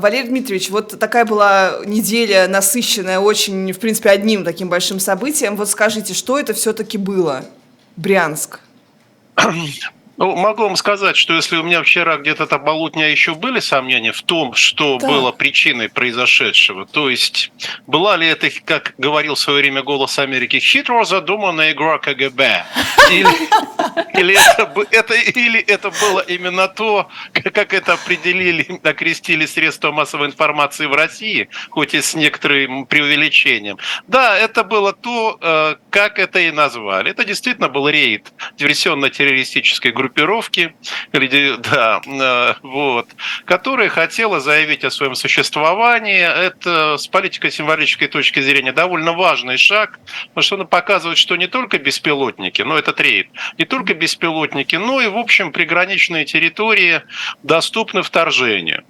Валерий Дмитриевич, вот такая была неделя насыщенная очень, в принципе, одним таким большим событием. Вот скажите, что это все-таки было? Брянск. Ну, могу вам сказать, что если у меня вчера где-то там болотня еще были сомнения в том, что да. было причиной произошедшего, то есть была ли это, как говорил в свое время «Голос Америки», хитро задуманная игра КГБ? Или, или, это, это, или это было именно то, как это определили, окрестили средства массовой информации в России, хоть и с некоторым преувеличением. Да, это было то, э, как это и назвали. Это действительно был рейд диверсионно-террористической группы группировки, да, э, вот, которая хотела заявить о своем существовании. Это с политико-символической точки зрения довольно важный шаг, потому что он показывает, что не только беспилотники, но это рейд, не только беспилотники, но и, в общем, приграничные территории доступны вторжению.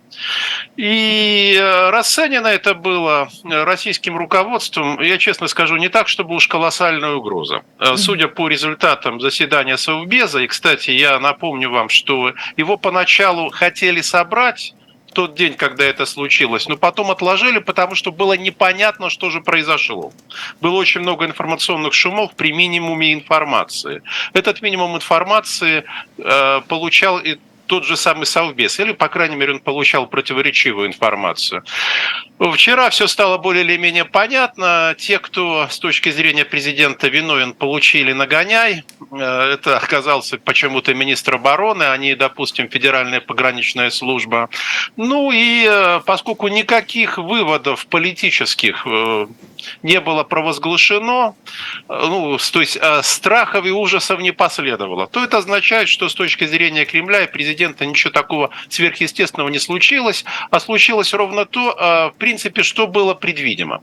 И э, расценено это было российским руководством, я честно скажу, не так, чтобы уж колоссальная угроза. Э, судя по результатам заседания Совбеза, и, кстати, я напомню вам, что его поначалу хотели собрать в тот день, когда это случилось, но потом отложили, потому что было непонятно, что же произошло. Было очень много информационных шумов при минимуме информации. Этот минимум информации э, получал и тот же самый Совбез, или, по крайней мере, он получал противоречивую информацию. Вчера все стало более или менее понятно. Те, кто с точки зрения президента виновен, получили нагоняй. Э, это оказался почему-то министр обороны, а не, допустим, Федеральная пограничная служба. Ну и э, поскольку никаких выводов политических э, не было провозглашено, ну, то есть страхов и ужасов не последовало, то это означает, что с точки зрения Кремля и президента ничего такого сверхъестественного не случилось, а случилось ровно то, в принципе, что было предвидимо.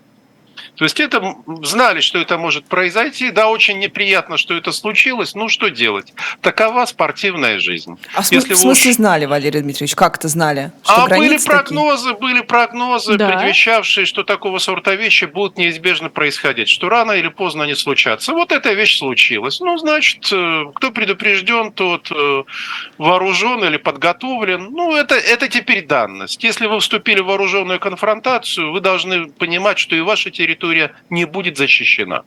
То есть это знали, что это может произойти. Да, очень неприятно, что это случилось. Ну, что делать? Такова спортивная жизнь. А в, Если в смысле уж... знали, Валерий Дмитриевич? Как это знали? Что а были прогнозы, такие? были прогнозы, да. предвещавшие, что такого сорта вещи будут неизбежно происходить, что рано или поздно они случатся. Вот эта вещь случилась. Ну, значит, э, кто предупрежден, тот э, вооружен или подготовлен. Ну, это, это теперь данность. Если вы вступили в вооруженную конфронтацию, вы должны понимать, что и ваша территория территория не будет защищена.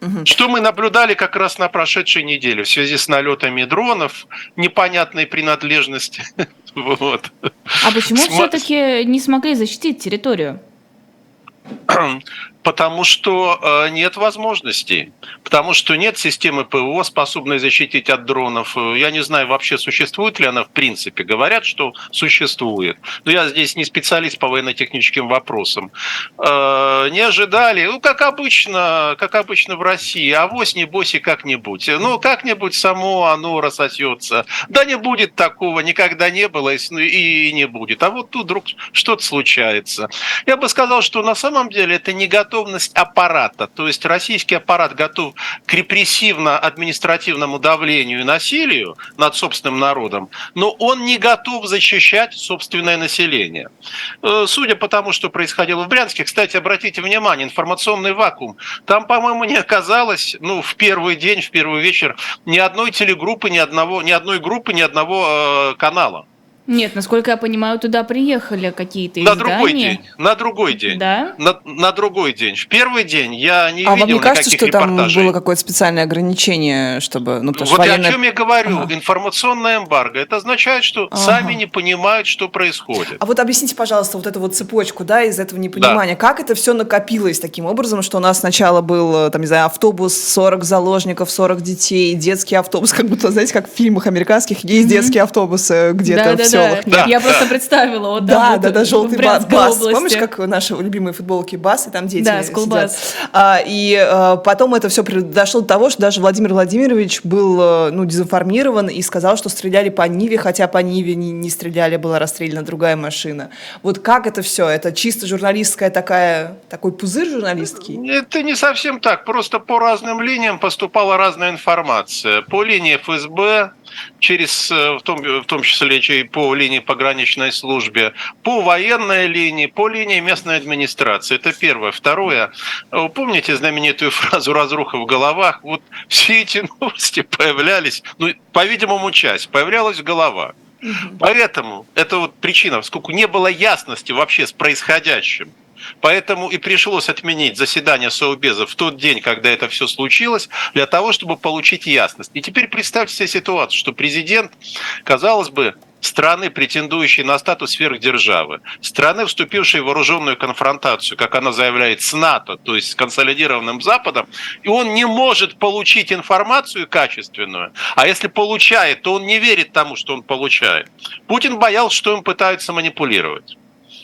Угу. Что мы наблюдали как раз на прошедшей неделе в связи с налетами дронов, непонятной принадлежности. вот. А почему все-таки не смогли защитить территорию? Потому что э, нет возможностей, потому что нет системы ПВО, способной защитить от дронов. Я не знаю вообще, существует ли она в принципе. Говорят, что существует. Но я здесь не специалист по военно-техническим вопросам. Э, не ожидали, ну, как обычно, как обычно в России, авось небось и как-нибудь. Ну, как-нибудь само оно рассосется. Да не будет такого, никогда не было и не будет. А вот тут вдруг что-то случается. Я бы сказал, что на самом деле это не готово готовность аппарата. То есть российский аппарат готов к репрессивно-административному давлению и насилию над собственным народом, но он не готов защищать собственное население. Э, судя по тому, что происходило в Брянске, кстати, обратите внимание, информационный вакуум. Там, по-моему, не оказалось, ну, в первый день, в первый вечер ни одной телегруппы, ни, одного, ни одной группы, ни одного э, канала. Нет, насколько я понимаю, туда приехали какие-то на издания. другой день. На другой день. Да? На, на другой день. В первый день я не а видел вам не кажется, что репортажей. там было какое-то специальное ограничение, чтобы... Ну, вот военная... я о чем я говорю. Ага. Информационное эмбарго. Это означает, что ага. сами не понимают, что происходит. А вот объясните, пожалуйста, вот эту вот цепочку, да, из этого непонимания. Да. Как это все накопилось таким образом, что у нас сначала был, там, не знаю, автобус, 40 заложников, 40 детей, детский автобус, как будто, знаете, как в фильмах американских есть mm-hmm. детские автобусы где-то да, в да, селах. Да. Я просто представила. Вот да, вот, да, да, желтый бас. Области. Помнишь, как наши любимые футболки бас, и там дети Да, скулбас. А, и а, потом это все дошло до того, что даже Владимир Владимирович был э, ну, дезинформирован и сказал, что стреляли по Ниве, хотя по Ниве не, не стреляли, была расстреляна другая машина. Вот как это все? Это чисто журналистская такая, такой пузырь журналистский? Это не совсем так. Просто по разным линиям поступала разная информация. По линии ФСБ, через, э, в том, в том числе и по линии пограничной службе, по военной линии, по линии местной администрации. Это первое. Второе. Вы помните знаменитую фразу «разруха в головах»? Вот все эти новости появлялись, ну, по-видимому, часть, появлялась в головах. Поэтому это вот причина, поскольку не было ясности вообще с происходящим. Поэтому и пришлось отменить заседание Совбеза в тот день, когда это все случилось, для того, чтобы получить ясность. И теперь представьте себе ситуацию, что президент, казалось бы, страны, претендующей на статус сверхдержавы, страны, вступившей в вооруженную конфронтацию, как она заявляет, с НАТО, то есть с консолидированным Западом, и он не может получить информацию качественную, а если получает, то он не верит тому, что он получает. Путин боялся, что им пытаются манипулировать.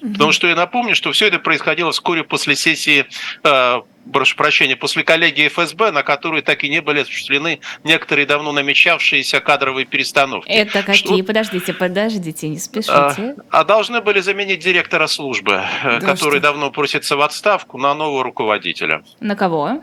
Потому что я напомню, что все это происходило вскоре после сессии э, прошу прощения, после коллегии ФСБ, на которую так и не были осуществлены некоторые давно намечавшиеся кадровые перестановки. Это какие? Что... Подождите, подождите, не спешите. А, а должны были заменить директора службы, э, да который что? давно просится в отставку, на нового руководителя. На кого?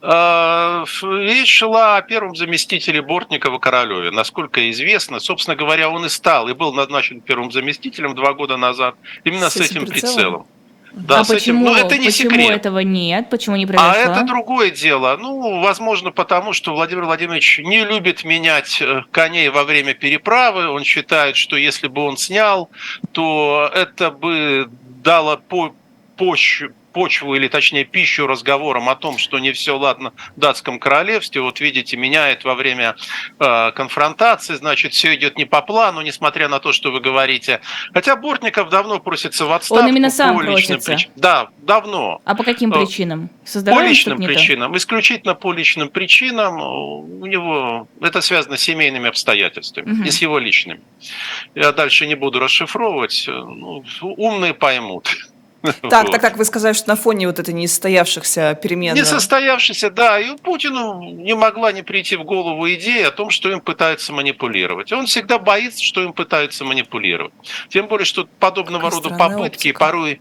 А, речь шла о первом заместителе Бортникова Королеве. Насколько известно, собственно говоря, он и стал, и был назначен первым заместителем два года назад, именно с, с этим прицелом. прицелом. Да, а почему, этим, но это не почему секрет. этого нет? Почему не произошло? А это другое дело. Ну, возможно, потому что Владимир Владимирович не любит менять э, коней во время переправы. Он считает, что если бы он снял, то это бы дало по почву, почву или точнее пищу разговорам о том, что не все ладно в датском королевстве. Вот видите, меняет во время э, конфронтации, значит, все идет не по плану, несмотря на то, что вы говорите. Хотя Бортников давно просится в отставку. Он именно сам по просится. Причин. Да, давно. А по каким э, причинам? Со по личным причинам, исключительно по личным причинам. У него это связано с семейными обстоятельствами угу. и с его личными. Я дальше не буду расшифровывать. Ну, умные поймут. Так, так как вы сказали, что на фоне вот этой несостоявшихся перемен... Несостоявшихся, да. И Путину не могла не прийти в голову идея о том, что им пытаются манипулировать. Он всегда боится, что им пытаются манипулировать. Тем более, что подобного Какая рода попытки оптика. порой,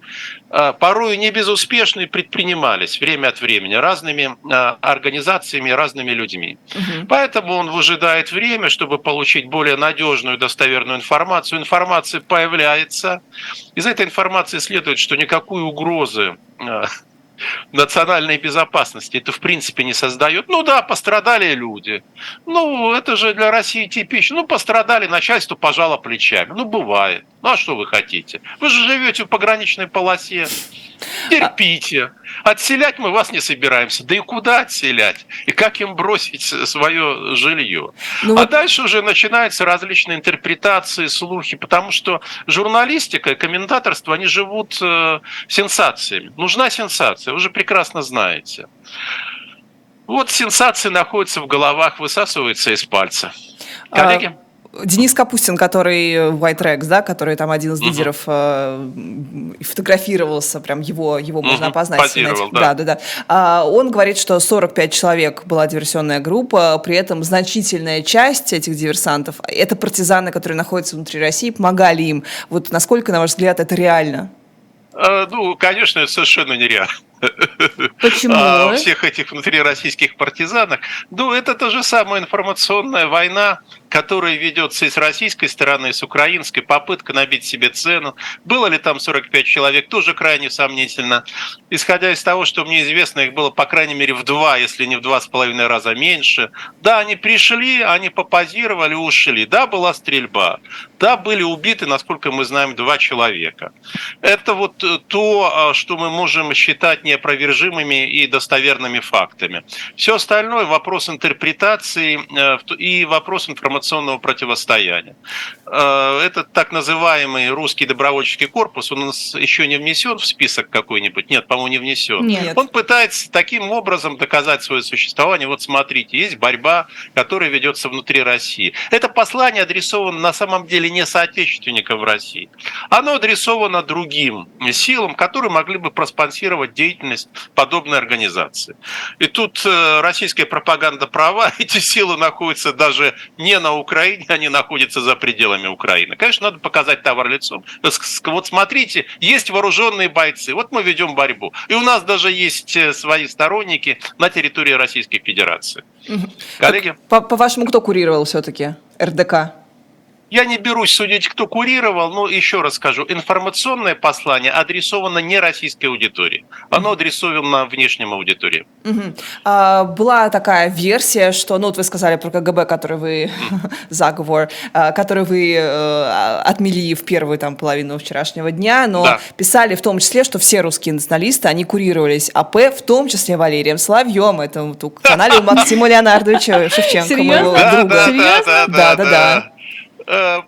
а, порой не безуспешно предпринимались время от времени разными а, организациями, разными людьми. Угу. Поэтому он выжидает время, чтобы получить более надежную, достоверную информацию. Информация появляется. Из этой информации следует, что не никакой угрозы э, национальной безопасности это в принципе не создает. Ну да, пострадали люди. Ну, это же для России типично. Ну, пострадали, начальство пожало плечами. Ну, бывает. Ну, а что вы хотите? Вы же живете в пограничной полосе. Терпите. Отселять мы вас не собираемся. Да и куда отселять? И как им бросить свое жилье? Ну, а вот... дальше уже начинаются различные интерпретации, слухи, потому что журналистика и комментаторство, они живут э, сенсациями. Нужна сенсация, вы же прекрасно знаете. Вот сенсации находятся в головах, высасываются из пальца. А, Коллеги? А... Денис Капустин, который White Rex, да, который там один из лидеров э, фотографировался, прям его, его можно опознать. Позировал, да. да, да, да. А, он говорит, что 45 человек была диверсионная группа, при этом значительная часть этих диверсантов – это партизаны, которые находятся внутри России, помогали им. Вот насколько, на ваш взгляд, это реально? Э, ну, конечно, это совершенно нереально. Почему? А, всех этих внутрироссийских партизанах. Ну, это та же самая информационная война, которая ведется и с российской стороны, и с украинской, попытка набить себе цену. Было ли там 45 человек, тоже крайне сомнительно. Исходя из того, что мне известно, их было по крайней мере в два, если не в два с половиной раза меньше. Да, они пришли, они попозировали, ушли. Да, была стрельба. Да, были убиты, насколько мы знаем, два человека. Это вот то, а, что мы можем считать неопровержимыми и достоверными фактами. Все остальное вопрос интерпретации э, и вопрос информационного противостояния. Э, этот так называемый русский добровольческий корпус, он у нас еще не внесен в список какой-нибудь? Нет, по-моему, не внесен. Нет. Он пытается таким образом доказать свое существование. Вот смотрите, есть борьба, которая ведется внутри России. Это послание адресовано на самом деле не соотечественникам в России. Оно адресовано другим силам, которые могли бы проспонсировать деятельность подобной организации. И тут э, российская пропаганда права, эти силы находятся даже не на Украине, они находятся за пределами Украины. Конечно, надо показать товар лицом. Вот смотрите, есть вооруженные бойцы, вот мы ведем борьбу. И у нас даже есть э, свои сторонники на территории Российской Федерации. Коллеги? По-вашему, кто курировал все-таки РДК? Я не берусь судить, кто курировал, но еще раз скажу, информационное послание адресовано не российской аудитории. Оно адресовано внешним аудитории. Мгм. А, была такая версия, что, ну вот вы сказали про КГБ, который вы, заговор, а, который вы э, отмели в первую там половину вчерашнего дня, но Да. писали в том числе, что все русские националисты, они курировались АП, в том числе Валерием Соловьем, это вот у канале Максима Леонардовича Шевченко, моего друга. Серьезно? Да, да, да. Э,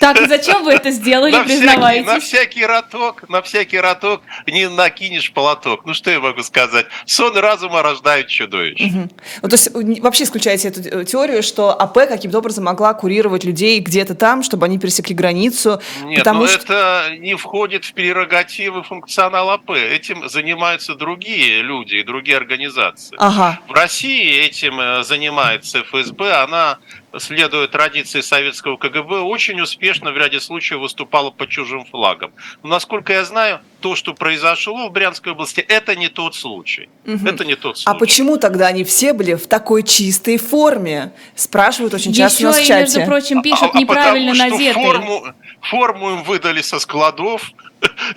Так, и зачем вы это сделали, на, всякий, на признавайтесь? всякий роток, на всякий роток не накинешь полоток. Ну что я могу сказать? Сон разума рождает чудовище. Мгм. Ну, то есть вообще исключаете эту э, теорию, что АП каким-то образом могла курировать людей где-то там, чтобы они пересекли границу, Нет, потому но что... это не входит в прерогативы функционала АП. Этим занимаются другие люди и другие организации. Ага. В России этим э, занимается ФСБ. Она, следуя традиции советского КГБ, очень успешно в ряде случаев выступала под чужим флагом. Но, насколько я знаю, то, что произошло в Брянской области, это не тот случай. Мгм. Это не тот случай. А почему тогда они все были в такой чистой форме? Спрашивают очень часто у нас Еще в и, чате. между прочим, пишут А- а неправильно потому что надетые. Форму, форму им выдали со складов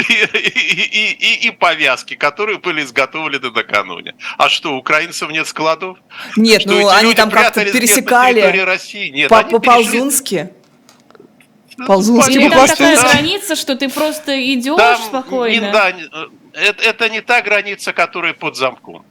и, и- и- и- и повязки, которые были изготовлены накануне. А что, украинцев нет складов? Нет, Что ну они там как-то на пересекали России? Нет, по- они перешли- по-ползунски. Ползунски, Или Понятно, там такая да. граница, что ты просто идешь Там спокойно? не- да, не- это, это не та граница, которая под замком.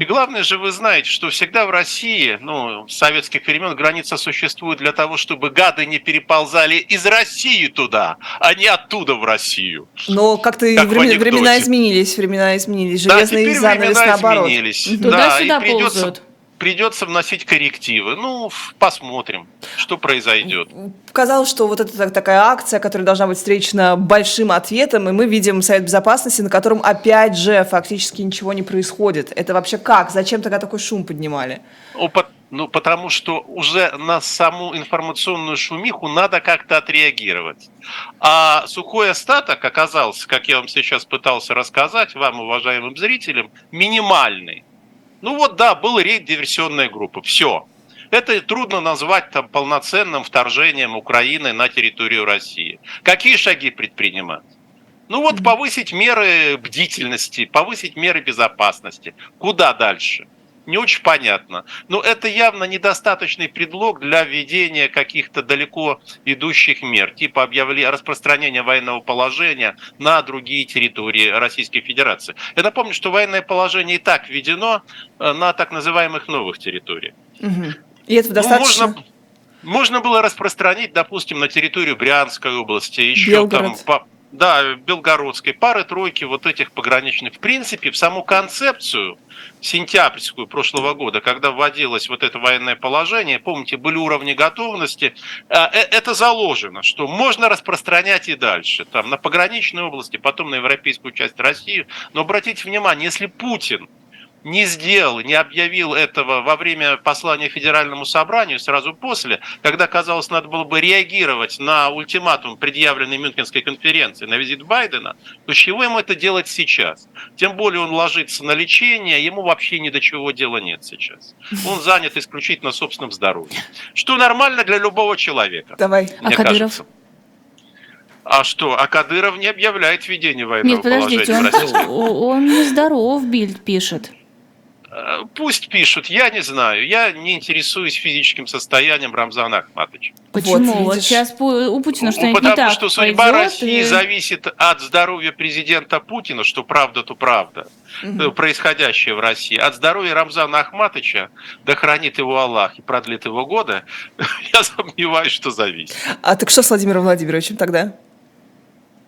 И главное же, вы знаете, что всегда в России, ну, с советских времен граница существует для того, чтобы гады не переползали из России туда, а не оттуда в Россию. Но как-то Как в времена, изменились, времена изменились. Да, Железные теперь занавес времена наоборот. изменились. Да, Туда-сюда придется, ползают. придется вносить коррективы. Ну, посмотрим, что произойдет. Казалось, что вот это так- такая акция, которая должна быть встречена большим ответом, и мы видим Совет Безопасности, на котором опять же фактически ничего не происходит. Это вообще как? Зачем тогда такой шум поднимали? По- ну, потому что уже на саму информационную шумиху надо как-то отреагировать. А сухой остаток оказался, как я вам сейчас пытался рассказать, вам, уважаемым зрителям, минимальный. Ну вот да, был рейд диверсионной группы. Все. Это трудно назвать там полноценным вторжением Украины на территорию России. Какие шаги предпринимать? Ну вот повысить меры бдительности, повысить меры безопасности. Куда дальше? Не очень понятно. Но это явно недостаточный предлог для введения каких-то далеко идущих мер, типа объявления, распространения военного положения на другие территории Российской Федерации. Я напомню, что военное положение и так введено э, на так называемых новых территориях. Мгм. И этого Ну, достаточно? можно, можно было распространить, допустим, на территорию Брянской области, еще Белгород. там, по- да, Белгородской, пары-тройки вот этих пограничных. В принципе, в саму концепцию сентябрьскую прошлого года, когда вводилось вот это военное положение, помните, были уровни готовности, а, э, это заложено, что можно распространять и дальше, там, на пограничной области, потом на европейскую часть России. Но обратите внимание, если Путин не сделал, не объявил этого во время послания Федеральному собранию, сразу после, когда, казалось, надо было бы реагировать на ультиматум, предъявленный Мюнхенской конференции, на визит Байдена, то с чего ему это делать сейчас? Тем более он ложится на лечение, ему вообще ни до чего дела нет сейчас. Он занят исключительно собственным здоровьем. Что нормально для любого человека. Давай. А мне Кадыров? кажется. А что? А Кадыров не объявляет введение военного Нет, подождите, положения в России. он, он нездоров, Бильд пишет. Э, Пусть пишут, я не знаю. Я не интересуюсь физическим состоянием Рамзана Ахматовича. Почему? Вот, сейчас у Путина Ну, не Потому так что судьба пойдет, России и- зависит от здоровья президента Путина, что правда, то правда, э, происходящее в России. От здоровья Рамзана Ахматовича, да хранит его Аллах и продлит его годы, я сомневаюсь, что зависит. А так что с Владимиром Владимировичем тогда?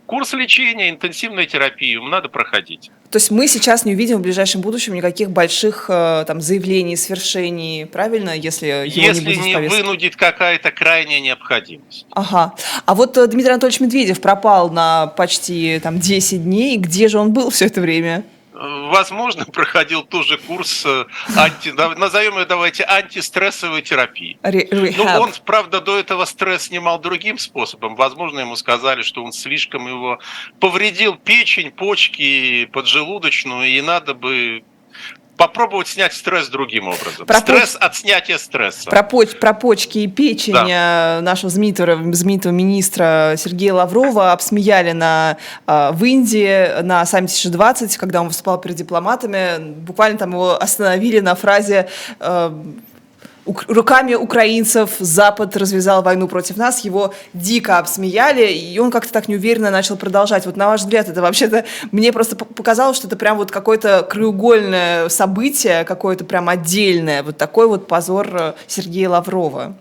Курс лечения, интенсивную терапию надо проходить. То есть мы сейчас не увидим в ближайшем будущем никаких больших э, там заявлений, свершений, правильно, если его не Если будет не вынудит какая-то крайняя необходимость. Ага. А вот э, Дмитрий Анатольевич Медведев пропал на почти там 10 дней. Где же он был все это время? Возможно, проходил тоже курс э, анти, назовем ее давайте антистрессовой терапии. Ну, он, правда, до этого стресс снимал другим способом. Возможно, ему сказали, что он слишком его повредил печень, почки, поджелудочную, и надо бы попробовать снять стресс другим образом. Про стресс от снятия стресса. Про, поч про почки и печень да. нашего знаменитого, знаменитого министра Сергея Лаврова обсмеяли на, в Индии на саммите G20, когда он выступал перед дипломатами. Буквально там его остановили на фразе руками украинцев Запад развязал войну против нас, его дико обсмеяли, и он как-то так неуверенно начал продолжать. Вот на ваш взгляд, это вообще-то, мне просто показалось, что это прям вот какое-то краеугольное событие, какое-то прям отдельное, вот такой вот позор э, Сергея Лаврова.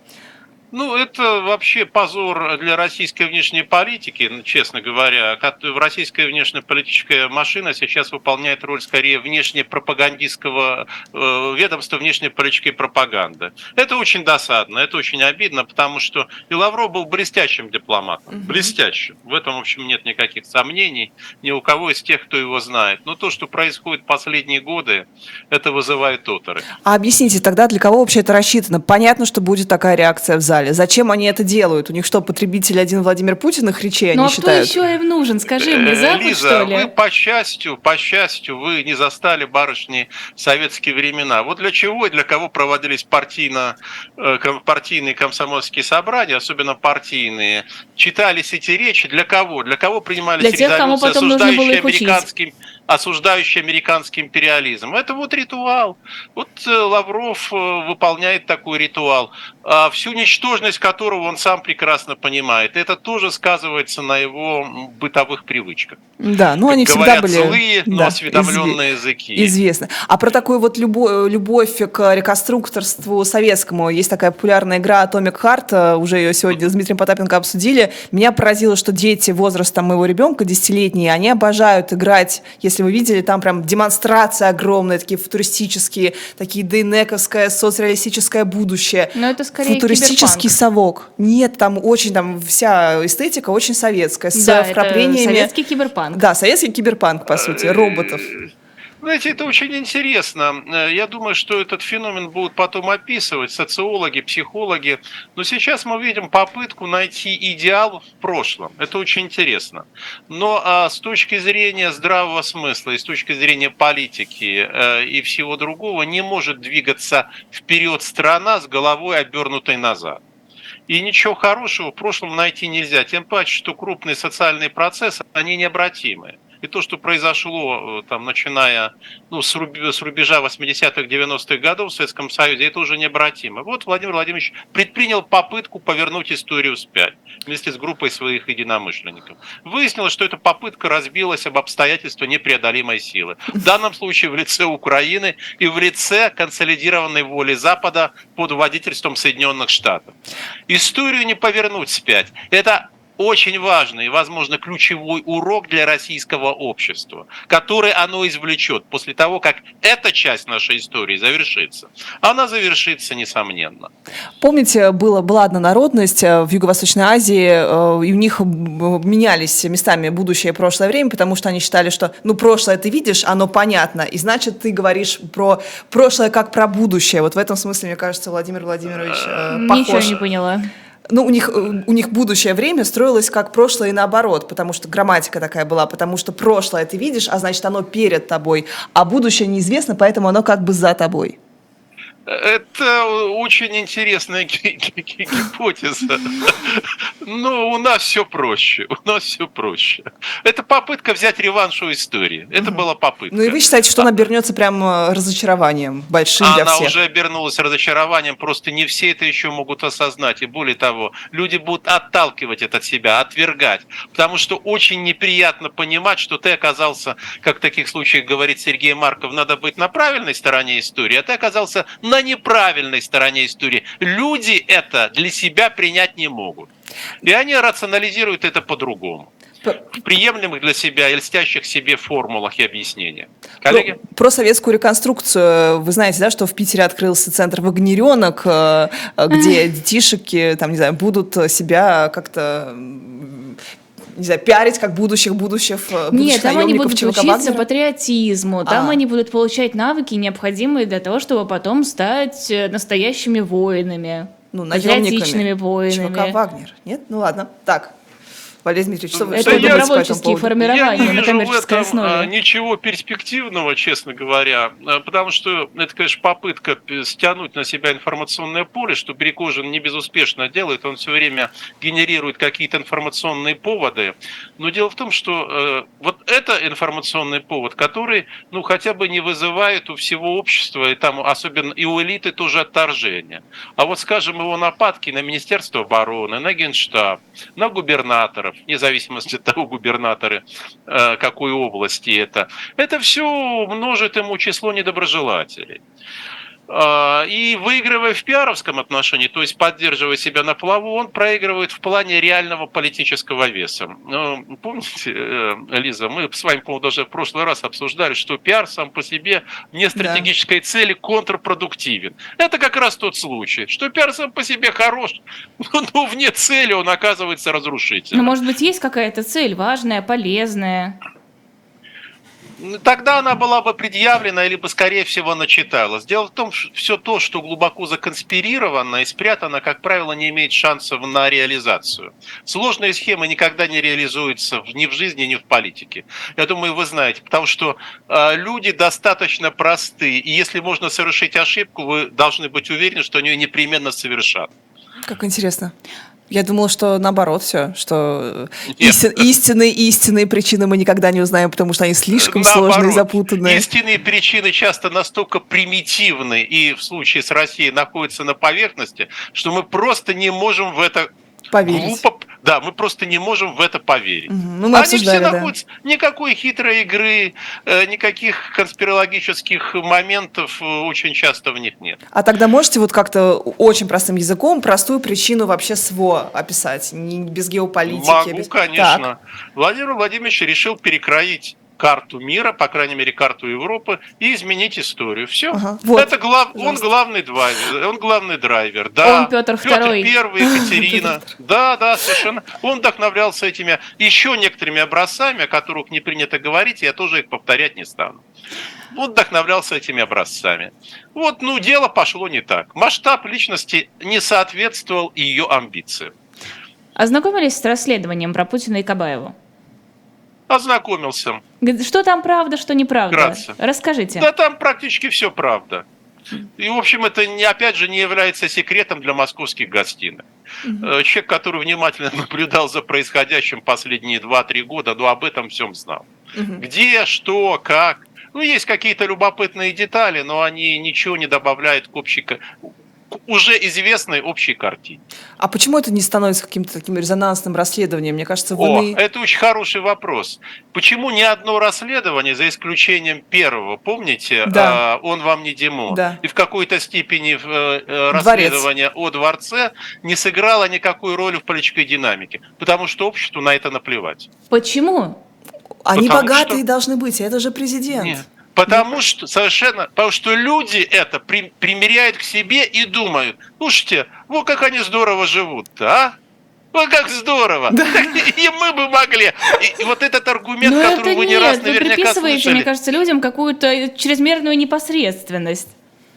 Ну, это вообще позор для российской внешней политики, честно говоря. Российская внешнеполитическая машина сейчас выполняет роль скорее внешнепропагандистского э, ведомства внешнеполитической пропаганды. Это очень досадно, это очень обидно, потому что и Лавров был блестящим дипломатом, угу. блестящим. В этом, в общем, нет никаких сомнений ни у кого из тех, кто его знает. Но то, что происходит последние годы, это вызывает оторы. А объясните тогда, для кого вообще это рассчитано? Понятно, что будет такая реакция в зале зале. Зачем они это делают? У них что, потребитель один Владимир Путин их речей ну, они а считают? кто еще им нужен? Скажи мне, Запад, Лиза, что ли? вы по счастью, по счастью, вы не застали барышни советские времена. Вот для чего и для кого проводились партийно, э, партийные комсомольские собрания, особенно партийные, читались эти речи, для кого? Для кого принимались для тех, кому потом нужно было их американским осуждающий американский империализм. Это вот ритуал. Вот э, Лавров э, выполняет такой ритуал, а всю ничтожность которого он сам прекрасно понимает. Это тоже сказывается на его бытовых привычках. Да, ну они Говорят, всегда были злые, но да, осведомленные изв... языки. Известно. А про такую вот любовь, любовь к реконструкторству советскому есть такая популярная игра Atomic Heart, э, уже ее сегодня с Дмитрием Потапенко обсудили. Меня поразило, что дети возраста моего ребенка, десятилетние, они обожают играть, если если вы видели, там прям демонстрация огромная, такие футуристические, такие дейнековское, соцреалистическое будущее. Но это скорее Футуристический киберпанк. совок. Нет, там очень, там вся эстетика очень советская, с да, вкраплениями... Это советский киберпанк. Да, советский киберпанк, по сути, роботов. Знаете, это очень интересно. Э, я думаю, что этот феномен будут потом описывать социологи, психологи. Но сейчас мы видим попытку найти идеал в прошлом. Это очень интересно. Но а, с точки зрения здравого смысла и с точки зрения политики э, и всего другого не может двигаться вперед страна с головой обернутой назад. И ничего хорошего в прошлом найти нельзя. Тем паче, что крупные социальные процессы, они необратимые. И то, что произошло, э, там, начиная ну, с, рубежа 80-х, 90-х годов в Советском Союзе, это уже необратимо. Вот Владимир Владимирович предпринял попытку повернуть историю вспять вместе с группой своих единомышленников. Выяснилось, что эта попытка разбилась об обстоятельства непреодолимой силы. В данном случае в лице Украины и в лице консолидированной воли Запада под водительством Соединенных Штатов. Историю не повернуть вспять. Это очень важный и, возможно, ключевой урок для российского общества, который оно извлечет после того, как эта часть нашей истории завершится. Она завершится, несомненно. Помните, было, была одна народность э, в Юго-Восточной Азии, э, и у них менялись местами будущее и прошлое время, потому что они считали, что, ну, прошлое ты видишь, оно понятно, и значит, ты говоришь про прошлое как про будущее. Вот в этом смысле, мне кажется, Владимир Владимирович э, похож. Ничего не поняла ну, у них, у них будущее время строилось как прошлое и наоборот, потому что грамматика такая была, потому что прошлое ты видишь, а значит, оно перед тобой, а будущее неизвестно, поэтому оно как бы за тобой. Это очень интересная гипотеза. Но у нас все проще. У нас все проще. Это попытка взять реванш у истории. Это была попытка. Ну и вы считаете, что она обернется прям разочарованием большим для всех? Она уже обернулась разочарованием, просто не все это еще могут осознать. И более того, люди будут отталкивать это от себя, отвергать. Потому что очень неприятно понимать, что ты оказался, как в таких случаях говорит Сергей Марков, надо быть на правильной стороне истории, а ты оказался на неправильной стороне истории. Люди это для себя принять не могут. И они рационализируют это по-другому в приемлемых для себя и льстящих себе формулах и объяснениях. Коллеги? Ну, про советскую реконструкцию. Вы знаете, да, что в Питере открылся центр «Вагнеренок», э, где детишки, там, не знаю, будут себя как-то не знаю, пиарить как будущих будущих э, Нет, там они будут ЧВК учиться Вагнера. патриотизму, там а. они будут получать навыки, необходимые для того, чтобы потом стать э, настоящими воинами. Ну, наемниками. воинами. ЧВК Вагнер. Нет? Ну ладно. Так, Валерий Дмитриевич, что Это что вы думаете по этому добровольческие поводу? формирования Я не вижу в этом а, основе. ничего перспективного, честно говоря, а, потому что это, конечно, попытка стянуть на себя информационное поле, что Пригожин не безуспешно делает, он все время генерирует какие-то информационные поводы. Но дело в том, что э, вот это информационный повод, который, ну, хотя бы не вызывает у всего общества, и там особенно и у элиты тоже отторжение. А вот, скажем, его нападки на Министерство обороны, на Генштаб, на губернаторов, вне зависимости от того, губернаторы э, какой области это, это все множит ему число недоброжелателей. А, И выигрывая в пиаровском отношении, то есть поддерживая себя на плаву, он проигрывает в плане реального политического веса. Ну, Помните, э, Лиза, мы с вами, по-моему, даже в прошлый раз обсуждали, что пиар сам по себе не стратегической цели контрпродуктивен. Это как раз тот случай, что пиар сам по себе хорош, но, но вне цели он оказывается Ну, разрушительным. может быть, есть какая-то цель важная, полезная? Тогда она была бы предъявлена или бы, скорее всего, начиталась. Дело в том, что все то, что глубоко законспирировано и спрятано, как правило, не имеет шансов на реализацию. Сложные схемы никогда не реализуются ни в жизни, ни в политике. Я думаю, вы знаете, потому что э, люди достаточно просты, и если можно совершить ошибку, вы должны быть уверены, что они ее непременно совершат. Как интересно. Я думала, что наоборот все, что э, истин- истинные истинные причины мы никогда не узнаем, потому что они слишком Наоборот, сложные и запутанные. Истинные причины часто настолько примитивны и в случае с Россией находятся на поверхности, что мы просто не можем в это Поверить. глупо. Да, мы просто не можем в это поверить. Ну, мы Они все да. находятся. Никакой хитрой игры, э, никаких конспирологических моментов э, очень часто в них нет. А тогда можете вот как-то очень простым языком простую причину вообще СВО описать, не без геополитики? Могу, без- конечно. Владимир Владимирович решил перекроить карту мира, по крайней мере, карту Европы, и изменить историю. Все. Ага. Вот. Это глав... он главный драйвер. Он главный драйвер. Да. Он Петр Второй. Первый, Екатерина. Да, да, совершенно. Он вдохновлялся этими еще некоторыми образцами, о которых не принято говорить, я тоже их повторять не стану. Он вдохновлялся этими образцами. Вот, ну, дело пошло не так. Масштаб личности не соответствовал ее амбициям. Ознакомились с расследованием про Путина и Кабаеву? Ознакомился. Что там правда, что неправда? Вкратце. Расскажите. Да там практически все правда. И, в общем, это, не, опять же, не является секретом для московских гостиных. Э, Человек, который внимательно наблюдал за происходящим последние 2-3 года, ну, об этом всем знал. Мгм. Где, что, как. Ну, есть какие-то любопытные детали, но они ничего не добавляют к общей, к уже известной общей картине. А почему это не становится каким-то таким резонансным расследованием? Мне кажется, О, вины... это очень хороший вопрос. Почему ни одно расследование, за исключением первого, помните, Да. а, он вам не Димон, Да. и в какой-то степени э, э, Дворец. расследование о дворце не сыграло никакой роли в политической динамике, потому что обществу на это наплевать. Почему? Они потому богатые что- должны быть, это же президент. Нет. Потому что совершенно, потому что люди это при- примеряют к себе и думают, слушайте, вот как они здорово живут-то, а? Вот как здорово! И мы бы могли. И, вот этот аргумент, Ну который это вы не нет, раз вы наверняка приписываете, слышали. мне кажется, людям какую-то чрезмерную непосредственность.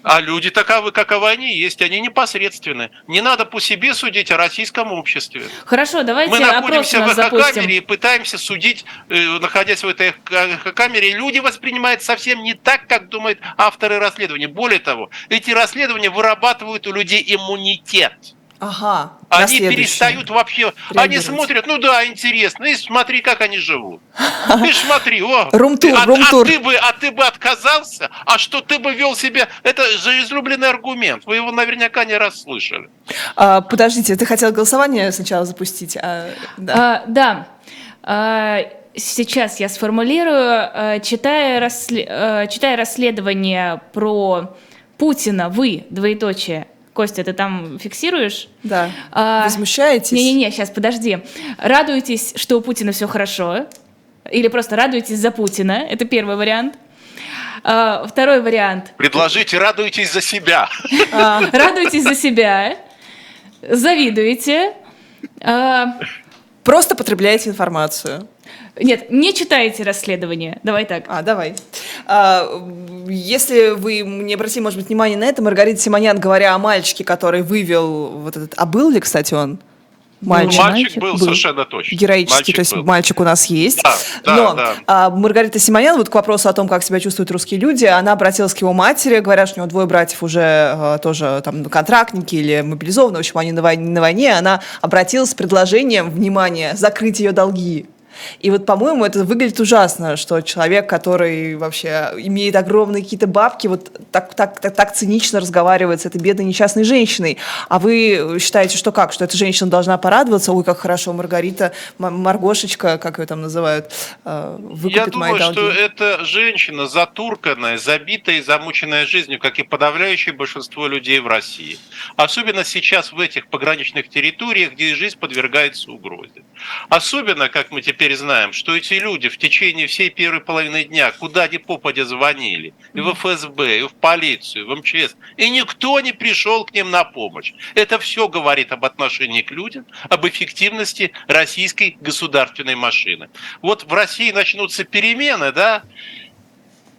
А люди таковы, каковы они есть, они непосредственны. Не надо по себе судить о российском обществе. Хорошо, давайте Мы находимся в эхокамере и пытаемся судить, э, находясь в этой эхокамере. Люди воспринимают совсем не так, как думают авторы расследования. Более того, эти расследования вырабатывают у людей иммунитет. Ага. Они перестают вообще... Они смотрят, ну да, интересно, и смотри, как они живут. Ты смотри, о. Рум-тур, а, а рум-тур. ты бы, а ты бы отказался? А что ты бы вел себя? Это же излюбленный аргумент. Вы его наверняка не раз слышали. А, подождите, ты хотел голосование сначала запустить? А, да. А, да. А, сейчас я сформулирую. А, читая, рассле- а, читая расследование про Путина, вы, двоеточие, Костя, ты там фиксируешь? да. А, Возмущаетесь? Не-не-не, сейчас, подожди. Радуетесь, что у Путина все хорошо? Или просто радуетесь за Путина? Это первый вариант. А, второй вариант. Предложите, радуйтесь за себя. А, Радуетесь за себя, завидуете. А, просто потребляете информацию. нет, не читаете расследование. Давай так. А, давай. А, если вы не обратили, может быть, внимание на это, Маргарита Симонян, говоря о мальчике, который вывел вот этот... А был ли, кстати, он? Мальчик. Мальчик был, Был. совершенно точно. Героический, Мальчик то есть был. мальчик у нас есть. Да, да, Но да. а, Маргарита Симонян, вот к вопросу о том, как себя чувствуют русские люди, она обратилась к его матери, говорят, что у него двое братьев уже а, тоже там контрактники или мобилизованы, в общем, они на войне, на войне. Она обратилась с предложением, внимание, закрыть ее долги. И вот, по-моему, это выглядит ужасно, что человек, который вообще имеет огромные какие-то бабки, вот так, так, так, так цинично разговаривает с этой бедной несчастной женщиной. А вы считаете, что как? Что эта женщина должна порадоваться? Ой, как хорошо, Маргарита, Маргошечка, как ее там называют, э, выкупит Я думаю, долги. что эта женщина затурканная, забитая и замученная жизнью, как и подавляющее большинство людей в России. Особенно сейчас в этих пограничных территориях, где жизнь подвергается угрозе. Особенно, как мы теперь знаем, что эти люди в течение всей первой половины дня куда ни попадя звонили, и в ФСБ, и в полицию, и в МЧС, и никто не пришел к ним на помощь. Это все говорит об отношении к людям, об эффективности российской государственной машины. Вот в России начнутся перемены, да,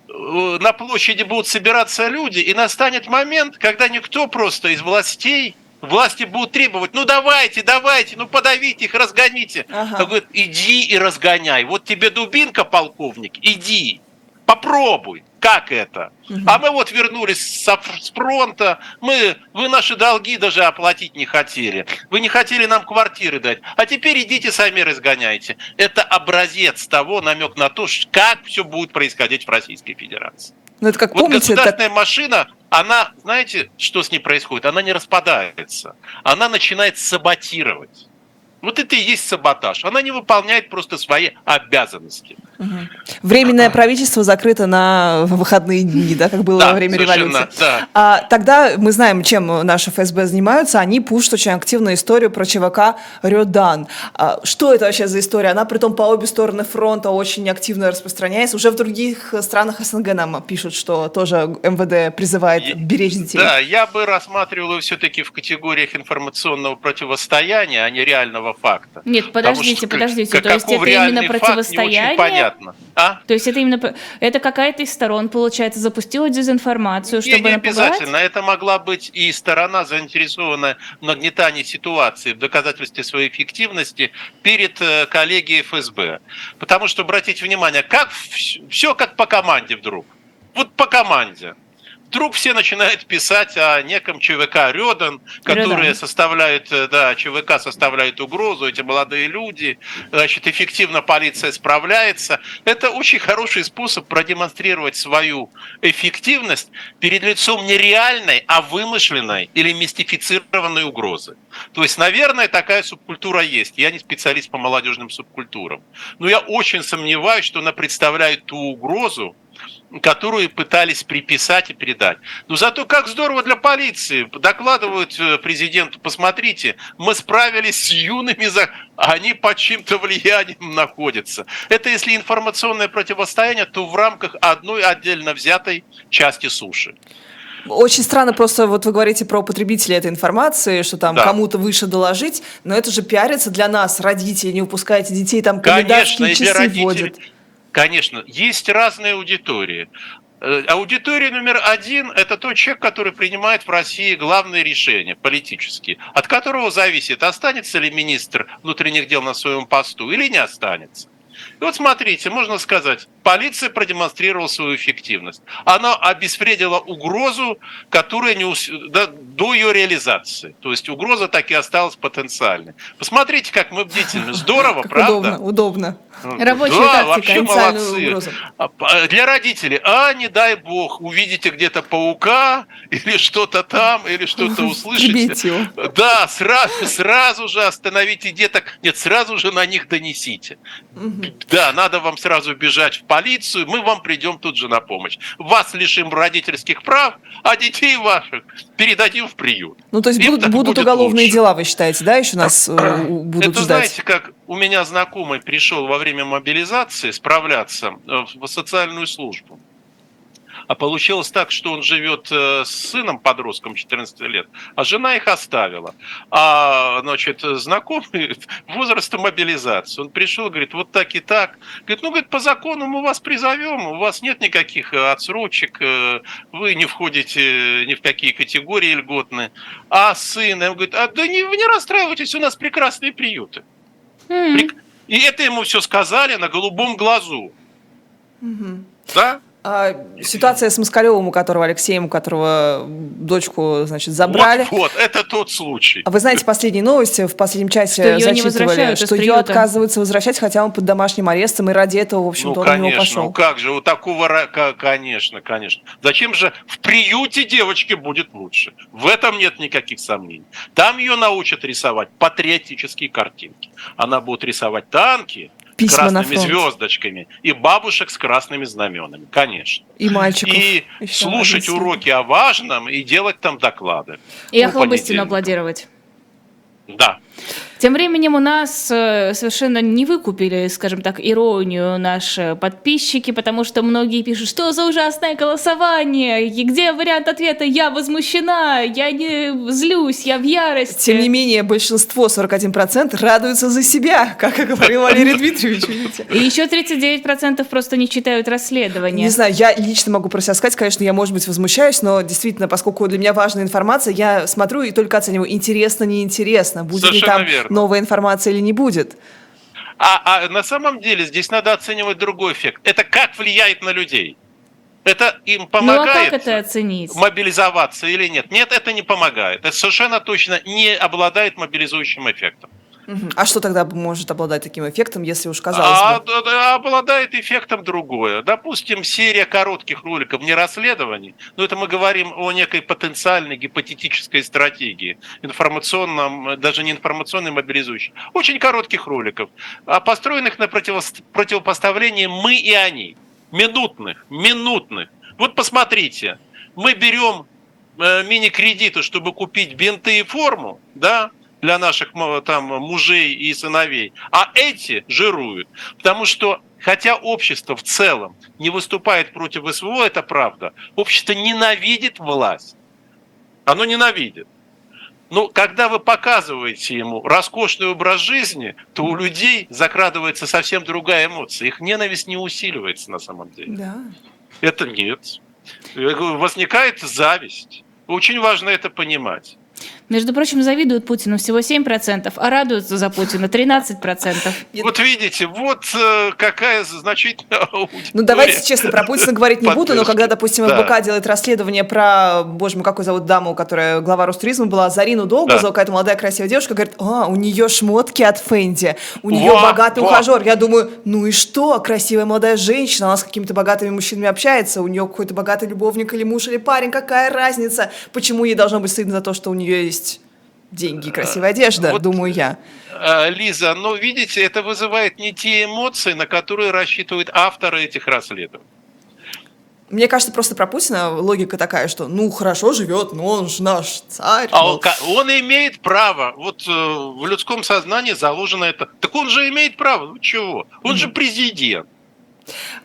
э, на площади будут собираться люди, и настанет момент, когда никто просто из властей, власти будут требовать, ну давайте, давайте, ну подавите их, разгоните. Ага. А говорит, иди и разгоняй. Вот тебе дубинка, полковник, иди, попробуй. Как это? А мы вот вернулись с с фронта, мы, вы наши долги даже оплатить не хотели. Вы не хотели нам квартиры дать. А теперь идите сами разгоняйте. Это образец того, намек на то, как все будет происходить в Российской Федерации. Ну, это как Вот помните, государственная машина, она, знаете, что с ней происходит? Она не распадается. Она начинает саботировать. Вот это и есть саботаж. Она не выполняет просто свои обязанности. Временное правительство закрыто на выходные дни, да, как было Да, во время революции. да. А, тогда мы знаем, чем наши ФСБ занимаются. Они пушат очень активную историю про ЧВК Рёдан. А, что это вообще за история? Она, притом, по обе стороны фронта очень активно распространяется. Уже в других странах СНГ нам пишут, что тоже МВД призывает беречь детей. Да, я бы рассматривал ее все-таки в категориях информационного противостояния, а не реального факта. Нет, Потому подождите, что подождите. как- То есть это именно противостояние? Понятно. А? То есть это именно это какая-то из сторон, получается, запустила дезинформацию, Не, чтобы не напугать? обязательно. Это могла быть и сторона, заинтересованная в нагнетании ситуации, в доказательстве своей эффективности перед э, коллегией ФСБ. Потому что, обратите внимание, как все как по команде вдруг. Вот по команде. Вдруг все начинают писать о неком ЧВК Рёдан, которые Рёдан. составляют, э, да, ЧВК составляет угрозу, эти молодые люди, значит, эффективно полиция справляется. Это очень хороший способ продемонстрировать свою эффективность перед лицом не реальной, а вымышленной или мистифицированной угрозы. То есть, наверное, такая субкультура есть. Я не специалист по молодежным субкультурам. Но я очень сомневаюсь, что она представляет ту угрозу, которую пытались приписать и передать. Но зато как здорово для полиции. Докладывают э, президенту, посмотрите, мы справились с юными, за... они под чьим-то влиянием находятся. Это если информационное противостояние, то в рамках одной отдельно взятой части суши. Очень странно, просто вот вы говорите про потребителей этой информации, что там Да. кому-то выше доложить, но это же пиарится для нас, родителей, не упускайте детей, там Конечно, комендантские для часы вводят. Конечно, есть разные аудитории. Э, Аудитория номер один – это тот человек, который принимает в России главные решения политические, от которого зависит, останется ли министр внутренних дел на своем посту или не останется. И вот смотрите, можно сказать, полиция продемонстрировала свою эффективность. Она обезвредила угрозу, которая не ус- до, до ее реализации. То есть угроза так и осталась потенциальной. Посмотрите, как мы бдительны. Здорово, Как правда? удобно, удобно. Рабочая да, тактика, вообще молодцы. угрозу. А, п- Для родителей, а не дай бог, увидите где-то паука или что-то там, или что-то услышите. Да, сразу, сразу же остановите деток. Нет, сразу же на них донесите. Да, надо вам сразу бежать в полицию, мы вам придем тут же на помощь. Вас лишим родительских прав, а детей ваших передадим в приют. Ну, то есть Им будут, будут уголовные лучше. дела, вы считаете, да, еще нас э, будут Это ждать? знаете, как у меня знакомый пришел во время мобилизации справляться э, в социальную службу. А получилось так, что он живет э, с сыном подростком 14 лет, а жена их оставила. А, значит, знакомый возраста мобилизации. Он пришел, говорит, вот так и так. Говорит, ну, говорит, по закону мы вас призовем, у вас нет никаких э, отсрочек, вы не входите ни в какие категории льготные. А сын, он говорит, а да не, вы не расстраивайтесь, у нас прекрасные приюты. М. И это ему все сказали на голубом глазу. Да? А, ситуация с Москалевым, у которого Алексеем, у которого дочку, значит, забрали. Вот, вот, это тот случай. А вы знаете последние новости в последнем часе Что зачитывали, что ее отказываются возвращать, хотя он под домашним арестом, и ради этого, в Ну, общем-то, он на него конечно, пошел. ну как же, у такого, конечно, конечно. Зачем же в приюте девочке будет лучше? В этом нет никаких сомнений. Там ее научат рисовать патриотические картинки. Она будет рисовать танки Письма на красными звездочками и бабушек с красными знаменами, конечно. И мальчиков. И еще слушать один уроки о важном и делать там доклады. И Ну, охлобыстину аплодировать. Да. Тем временем у нас э, совершенно не выкупили, скажем так, иронию наши подписчики, потому что многие пишут, что за ужасное голосование, и где вариант ответа «я возмущена», «я не злюсь», «я в ярости». Тем не менее, большинство, 41%, радуются за себя, как и говорил Валерий Дмитриевич, видите. И еще 39% просто не читают расследования. Не знаю, я лично могу про себя сказать, конечно, я, может быть, возмущаюсь, но действительно, поскольку для меня важная информация, я смотрю и только оцениваю, интересно, неинтересно, будет ли там верно. Новая информация или не будет. А, а на самом деле здесь надо оценивать другой эффект. Это как влияет на людей. Это им Ну а помогает как это оценить? мобилизоваться или нет? Нет, это не помогает. Это совершенно точно не обладает мобилизующим эффектом. Мгм. А что тогда может обладать таким эффектом, если уж казалось А, бы? д- д- обладает эффектом другое. Допустим, серия коротких роликов, не расследований, но это мы говорим о некой потенциальной гипотетической стратегии, информационном, э, даже не информационной, мобилизующей. Очень коротких роликов, а построенных на противос- противопоставлении «мы» и «они». Минутных, минутных. Вот посмотрите, мы берем э, мини-кредиты, чтобы купить бинты и форму, да, для наших там мужей и сыновей, а эти жируют, потому что хотя общество в целом не выступает против СВО, это правда, общество ненавидит власть, оно ненавидит. Но когда вы показываете ему роскошный образ жизни, то у людей закрадывается совсем другая эмоция. Их ненависть не усиливается на самом деле. Да. Это нет. Возникает зависть. Очень важно это понимать. Между прочим, завидуют Путину всего 7%, а радуются за Путина 13%. Нет. Вот видите, вот э, какая значительная аудитория. Ну, давайте честно, про Путина говорить не буду, но когда, допустим. ФБК делает расследование про, боже мой, какую зовут даму, которая глава Ростуризма была, Зарину Долгозову, Да. какая-то молодая красивая девушка, говорит, а, у нее шмотки от Фенди, у нее богатый ухажер. Я думаю, ну и что, красивая молодая женщина, она с какими-то богатыми мужчинами общается, у нее какой-то богатый любовник или муж, или парень, какая разница? Почему ей должно быть стыдно за то, что у нее есть деньги и красивая одежда, вот- думаю я. А, Лиза, ну видите, это вызывает не те эмоции, на которые рассчитывают авторы этих расследований. Мне кажется, просто про Путина логика такая, что ну хорошо живет, но он же наш царь. А он, он имеет право, вот э, в людском сознании заложено это. Так он же имеет право, ну чего? Он же президент.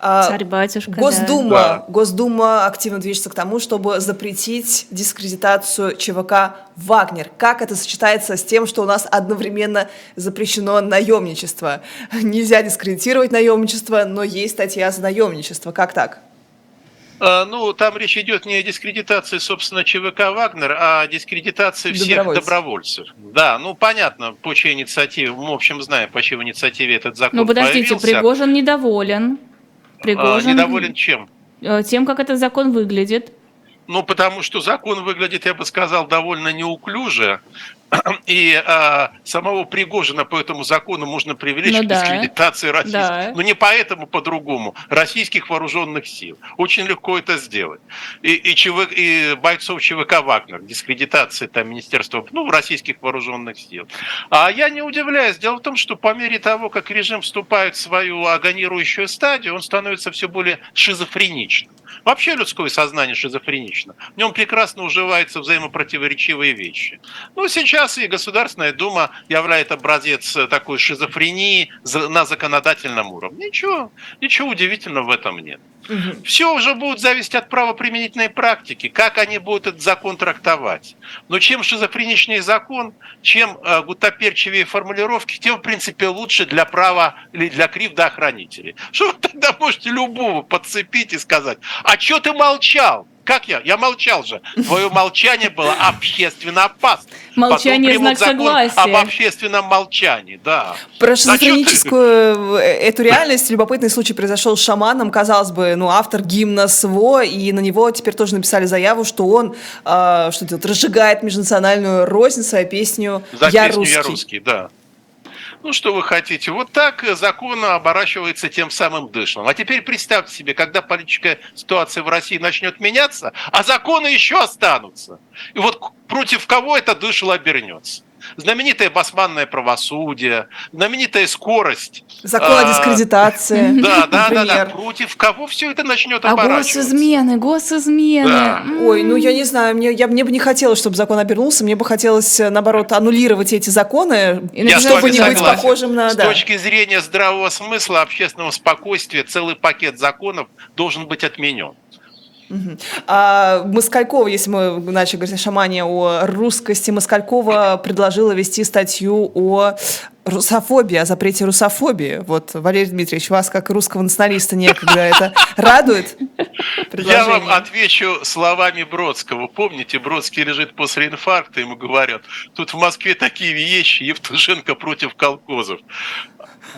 А, Царь-батюшка. Госдума, Да. Госдума активно движется к тому, чтобы запретить дискредитацию ЧВК «Вагнер». Как это сочетается с тем, что у нас одновременно запрещено наемничество? Нельзя дискредитировать наемничество, но есть статья за наемничество. Как так? А, Ну, там речь идет не о дискредитации, собственно, ЧВК «Вагнер», а о дискредитации всех Добровольцев. добровольцев. Да, ну, понятно, по чьей инициативе, мы, в общем, знаем, по чьей инициативе этот закон Ну подождите, появился. Пригожин недоволен. А, Пригожин Недоволен чем? э, тем, как этот закон выглядит. Ну, потому что закон выглядит, я бы сказал, довольно неуклюже. И а, самого Пригожина по этому закону можно привлечь Ну к да. дискредитации российских. Да. Но не поэтому, по-другому. Российских вооруженных сил. Очень легко это сделать. И, и, ЧВ и бойцов ЧВК «Вагнер», дискредитации там Министерства, ну, российских вооруженных сил. А я не удивляюсь. Дело в том, что по мере того, как режим вступает в свою агонирующую стадию, он становится все более шизофреничным. Вообще людское сознание шизофренично. В нем прекрасно уживаются взаимопротиворечивые вещи. Ну, сейчас и Государственная Дума являет образец э, такой шизофрении на законодательном уровне. Ничего, ничего удивительного в этом нет. Угу. Все уже будет зависеть от правоприменительной практики, как они будут этот закон трактовать. Но чем шизофреничнее закон, чем э, гутоперчивее формулировки, тем, в принципе, лучше для права или для кривдоохранителей. Что вы тогда можете любого подцепить и сказать, а что ты молчал? Как я? Я молчал же. Твое молчание было общественно опасно. Молчание знак согласия. Об общественном молчании, да. Про шизофреническую э, эту реальность любопытный случай произошел с шаманом. Казалось бы, ну, автор гимна СВО, и на него теперь тоже написали заяву, что он э, что делает, разжигает межнациональную рознь свою песню За «Я песню русский». «Я русский», да. Ну, что вы хотите? Вот так закон оборачивается тем самым дышлом. А теперь представьте себе, когда политическая ситуация в России начнет меняться, а законы еще останутся. И вот против кого это дышло обернется? Знаменитое басманное правосудие, знаменитая скорость. Закон о а, дискредитации. Да, да, да, да. Против кого все это начнет а оборачиваться? А госизмены, госизмены. Да. Ой, ну я не знаю, мне, я, мне бы не хотелось, чтобы закон обернулся, мне бы хотелось, э, наоборот, аннулировать эти законы, я чтобы не быть похожим на... С да. точки зрения здравого смысла, общественного спокойствия, целый пакет законов должен быть отменен. Угу. А Москалькова, если мы начали говорить о шамане, о русскости, Москалькова предложила вести статью о русофобии, о запрете русофобии. Вот, Валерий Дмитриевич, вас как русского националиста некогда это радует? Я вам отвечу словами Бродского. Помните, Бродский лежит после инфаркта, ему говорят, тут в Москве такие вещи, Евтушенко против колхозов.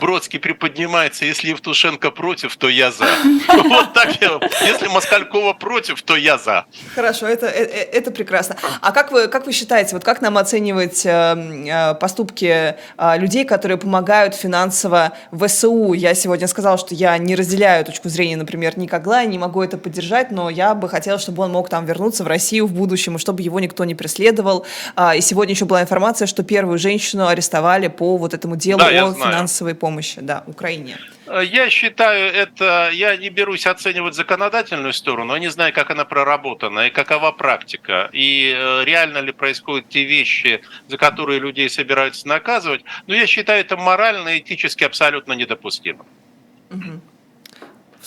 Бродский приподнимается, если Евтушенко против, то я за. Вот так я. Если Москалькова против, то я за. Хорошо, это, это, это прекрасно. А как вы, как вы считаете, вот как нам оценивать э, поступки э, людей, которые помогают финансово ВСУ? Я сегодня сказала, что я не разделяю точку зрения, например, Никогла, не могу это поддержать, но я бы хотела, чтобы он мог там вернуться в Россию в будущем, и чтобы его никто не преследовал. А, и сегодня еще была информация, что первую женщину арестовали по вот этому делу да, о финансовой помощи, да, Украине. Я считаю, это я не берусь оценивать законодательную сторону, я не знаю, как она проработана и какова практика, и э, реально ли происходят те вещи, за которые людей собираются наказывать, но я считаю это морально и этически абсолютно недопустимо. Угу.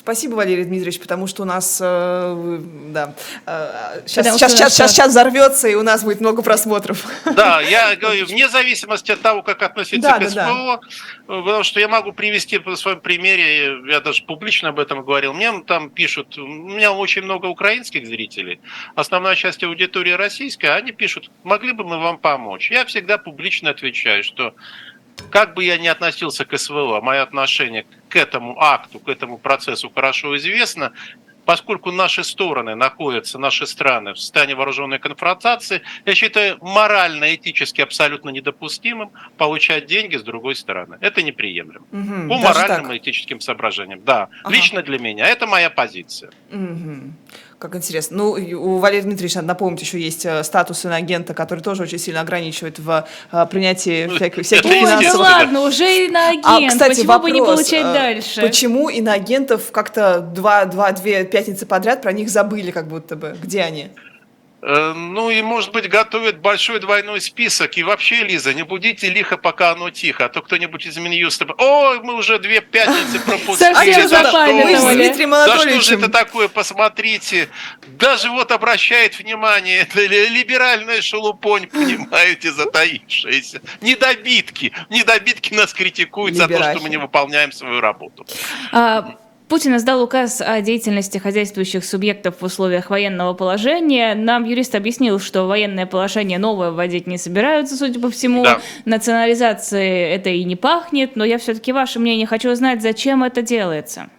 Спасибо, Валерий Дмитриевич, потому что у нас, э, да, э, сейчас, сейчас, сейчас, сейчас, сейчас взорвется, и у нас будет много просмотров. Да, я говорю, вне зависимости от того, как относиться да, к СПО, да, да. потому что я могу привести по своем примере, я даже публично об этом говорил, мне там пишут, у меня очень много украинских зрителей, основная часть аудитории российская, они пишут, могли бы мы вам помочь. Я всегда публично отвечаю, что как бы я ни относился к СВО, мое отношение к этому акту, к этому процессу хорошо известно, поскольку наши стороны находятся, наши страны в состоянии вооруженной конфронтации, я считаю морально, этически абсолютно недопустимым получать деньги с другой стороны. Это неприемлемо. Угу, По моральным так. и этическим соображениям. Да, ага. лично для меня. Это моя позиция. Угу. Как интересно. Ну, у Валерия Дмитриевича, надо напомнить, еще есть э, статус иноагента, который тоже очень сильно ограничивает в э, принятии всяких, всяких Ой, финансовых... ну ладно, уже иноагент. А, кстати, почему вопрос, бы не получать э, дальше? Почему иноагентов как-то два, два, две пятницы подряд про них забыли как будто бы? Где они? Э, ну и, может быть, готовят большой двойной список. И вообще, Лиза, не будите лихо, пока оно тихо. А то кто-нибудь из Минюста... Ой, мы уже две пятницы пропустили. Совсем за что? За что же это такое? Посмотрите. Даже вот обращает внимание, это либеральная шелупонь, понимаете, затаившаяся. Недобитки. Недобитки нас критикуют за то, что мы не выполняем свою работу. А, Путин издал указ о деятельности хозяйствующих субъектов в условиях военного положения. Нам юрист объяснил, что военное положение новое вводить не собираются, судя по всему. Да. Национализации это и не пахнет, но я все-таки ваше мнение хочу узнать, зачем это делается.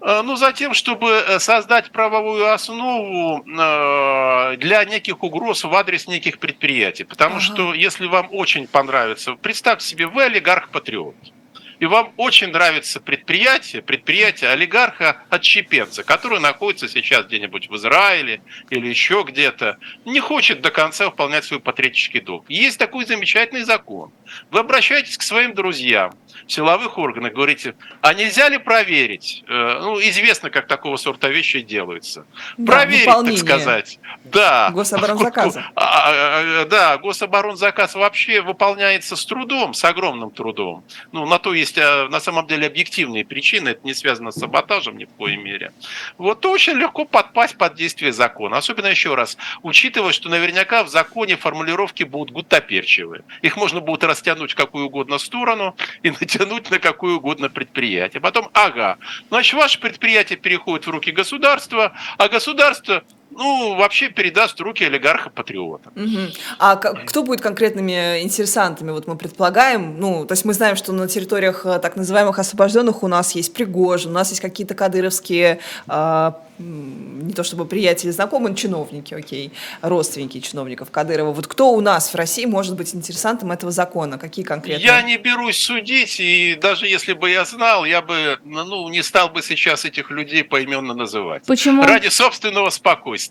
Э, ну, за тем, чтобы э, создать правовую основу э, для неких угроз в адрес неких предприятий. Потому ага. что, если вам очень понравится, представьте себе, вы олигарх-патриот и вам очень нравится предприятие, предприятие олигарха-отщепенца, который находится сейчас где-нибудь в Израиле или еще где-то, не хочет до конца выполнять свой патриотический долг. Есть такой замечательный закон. Вы обращаетесь к своим друзьям, в силовых органах, говорите, а нельзя ли проверить? Э, ну, известно, как такого сорта вещи делаются. Да, проверить, выполнение. так сказать. Да. Гособоронзаказа. А, а, а, Да, гособоронзаказ вообще выполняется с трудом, с огромным трудом. Ну, на то есть, а, на самом деле, объективные причины, это не связано с саботажем ни в коей мере. Вот то очень легко подпасть под действие закона. Особенно еще раз, учитывая, что наверняка в законе формулировки будут гуттаперчивые. Их можно будет растянуть в какую угодно сторону и натянуть на какое угодно предприятие. Потом, ага, значит, ваше предприятие переходит в руки государства, а государство ну, вообще передаст в руки олигарха-патриота. Мгм. А кто будет конкретными интересантами? Вот мы предполагаем, ну, то есть мы знаем, что на территориях э, так называемых освобожденных у нас есть Пригожин, у нас есть какие-то кадыровские, м, не то чтобы приятели, знакомые, но чиновники, окей, родственники чиновников Кадырова. Вот кто у нас в России может быть интересантом этого закона? Какие конкретные? Я не берусь судить, и даже если бы я знал, я бы ну, не стал бы сейчас этих людей поименно называть. Почему? Ради собственного спокойствия.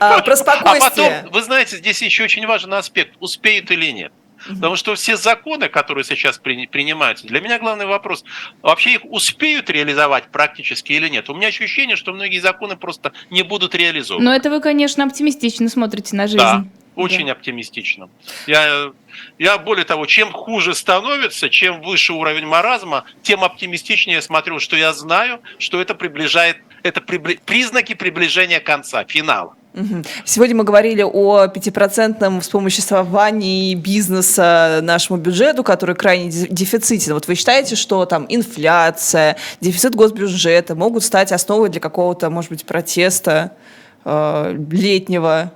А, про А спокойствие. потом, вы знаете, здесь еще очень важный аспект, успеют или нет. Потому что все законы, которые сейчас при- принимаются, для меня главный вопрос, вообще их успеют реализовать практически или нет. У меня ощущение, что многие законы просто не будут реализованы. Но это вы, конечно, оптимистично смотрите на жизнь. Да, очень оптимистично. Я, я более того, чем хуже становится, чем выше уровень маразма, тем оптимистичнее я смотрю, что я знаю, что это приближает, это прибли- признаки приближения конца, финала. Сегодня мы говорили о пятипроцентном вспомоществовании бизнеса нашему бюджету, который крайне де- дефицитен. Вот вы считаете, что там инфляция, дефицит госбюджета могут стать основой для какого-то, может быть, протеста э, летнего?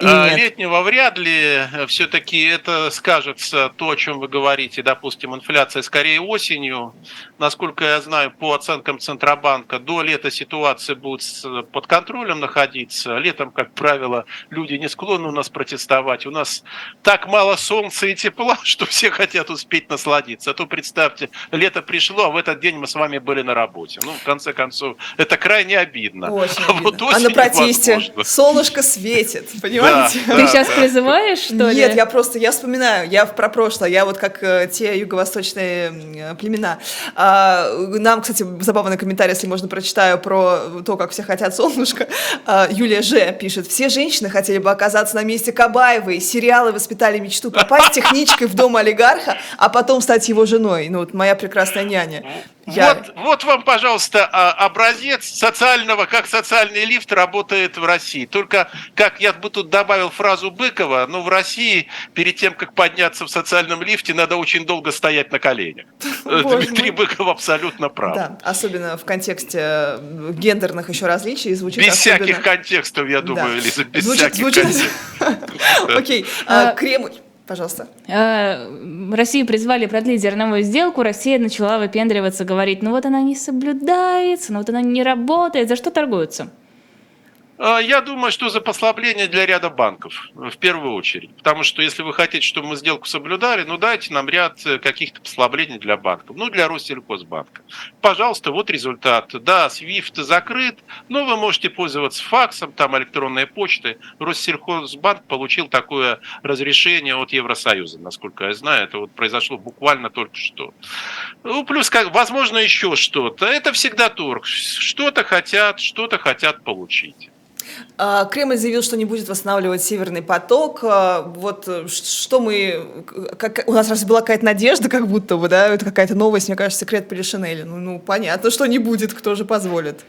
А, нет? Летнего вряд ли все-таки это скажется то, о чем вы говорите, допустим, инфляция скорее осенью. Насколько я знаю, по оценкам Центробанка, до лета ситуация будет под контролем находиться. Летом, как правило, люди не склонны у нас протестовать. У нас так мало солнца и тепла, что все хотят успеть насладиться. А то представьте, лето пришло, а в этот день мы с вами были на работе. Ну, в конце концов, это крайне обидно. Очень А вот обидно. а на протесте возможно. солнышко светит, понимаете? Да, Ты да, сейчас да. призываешь, что ли? Нет, я просто, я вспоминаю, я про прошлое, я вот как э, те юго-восточные м, племена. А, нам, кстати, забавный комментарий, если можно, прочитаю про то, как все хотят солнышко. А, Юлия Ж. пишет, все женщины хотели бы оказаться на месте Кабаевой, сериалы воспитали мечту попасть техничкой в дом олигарха, а потом стать его женой. Ну вот моя прекрасная няня. Я- Вот, вот вам, пожалуйста, а, образец социального, как социальный лифт работает в России. Только, как я бы тут добавил фразу Быкова, ну, в России перед тем, как подняться в социальном лифте, надо очень долго стоять на коленях. Э, Боже Дмитрий мой. Быков абсолютно прав. Да, особенно в контексте э, гендерных еще различий звучит Без особенно- всяких контекстов, я Да. думаю, Лиза, без Звучит- всяких звучит- контекстов. Окей, а, А, Кремль, пожалуйста. Э, Россию призвали продлить зерновую сделку, Россия начала выпендриваться, говорить, ну вот она не соблюдается, ну вот она не работает, за что торгуются? А, Я думаю, что за послабление для ряда банков, в первую очередь. Потому что если вы хотите, чтобы мы сделку соблюдали, ну дайте нам ряд э, каких-то послаблений для банков. Ну, для Россельхозбанка. Пожалуйста, вот результат. Да, SWIFT закрыт, но вы можете пользоваться факсом, там электронной почтой. Россельхозбанк получил такое разрешение от Евросоюза, насколько я знаю. Это вот произошло буквально только что. Ну, плюс, как, возможно, еще что-то. Это всегда торг. Что-то хотят, что-то хотят получить. А, Кремль заявил, что не будет восстанавливать Северный поток. А, Вот э, что мы... Как, у нас раз была какая-то надежда, как будто бы, да, это какая-то новость, мне кажется, секрет Полишинеля. Ну, ну, понятно, что не будет, кто же позволит.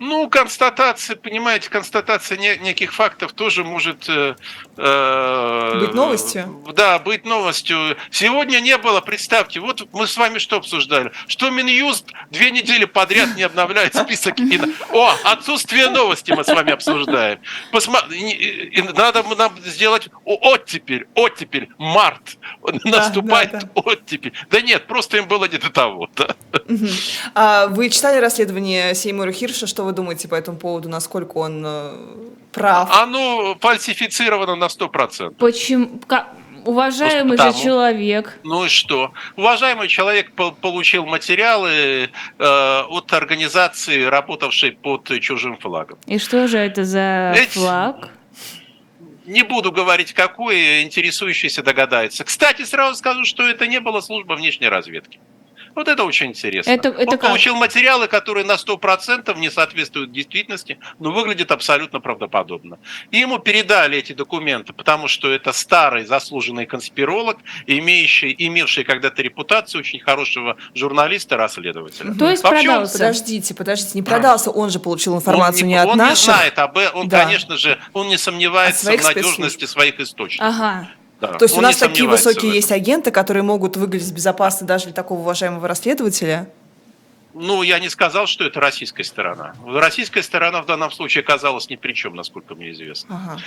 Ну, констатация, понимаете, констатация не- неких фактов тоже может... э, э, Быть новостью? Да, быть новостью. Сегодня не было, представьте, вот мы с вами что обсуждали? Что Минюст две недели подряд не обновляет список кино. О, отсутствие новости мы с вами обсуждаем. Посма- Надо нам сделать оттепель, оттепель, март. Наступает да, да. оттепель. Да нет, просто им было не до того. Да. А Вы читали расследование Сеймура Хирша? Что вы думаете по этому поводу? Насколько он э, прав? Оно фальсифицировано на 100%. Почему? Уважаемый Потому. же человек, Ну и что? Уважаемый человек по- получил материалы э, от организации, работавшей под чужим флагом. и что же это за Эти- флаг? Не буду говорить, какой, интересующийся догадается. Кстати, сразу скажу, что это не была служба внешней разведки. Вот это очень интересно. Это- это Он как? получил материалы, которые на 100% не соответствуют действительности, но выглядят абсолютно правдоподобно. И ему передали эти документы, потому что это старый заслуженный конспиролог, имеющий, имевший когда-то репутацию очень хорошего журналиста-расследователя. То есть Вообще он продался. Подождите, подождите, не продался, он же получил информацию он не, не, от он не наших. знает об этом, он, Да. конечно же, он не сомневается в надежности своих источников. Ага. Да, То есть у нас такие высокие есть агенты, которые могут выглядеть безопасно даже для такого уважаемого расследователя. Ну, я не сказал, что это российская сторона. Российская сторона в данном случае оказалась ни при чем, насколько мне известно. Ага.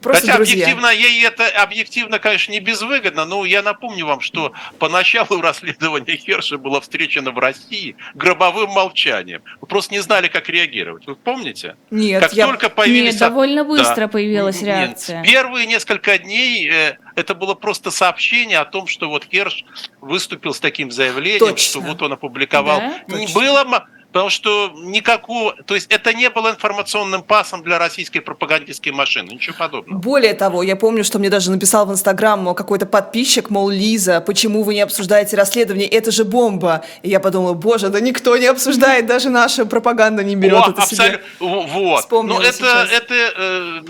Просто Хотя друзья. объективно, ей это объективно, конечно, не безвыгодно, но я напомню вам, что поначалу расследование Херша было встречено в России гробовым молчанием. Вы просто не знали, как реагировать. Вы помните? Нет, как я... только появились... Нет, довольно быстро Да. появилась Нет. реакция. Первые несколько дней э, это было просто сообщение о том, что вот Херш выступил с таким заявлением, Точно. что вот он опубликовал. Да? Не Точно. было, потому что никакого, то есть это не было информационным пасом для российской пропагандистской машины, ничего подобного. Более того, я помню, что мне даже написал в Инстаграм какой-то подписчик, мол, Лиза, почему вы не обсуждаете расследование? Это же бомба. И я подумала, боже, да никто не обсуждает, даже наша пропаганда не берет О, это себе. абсолютно. В- Вот. Вспомнила Но это, сейчас. это э,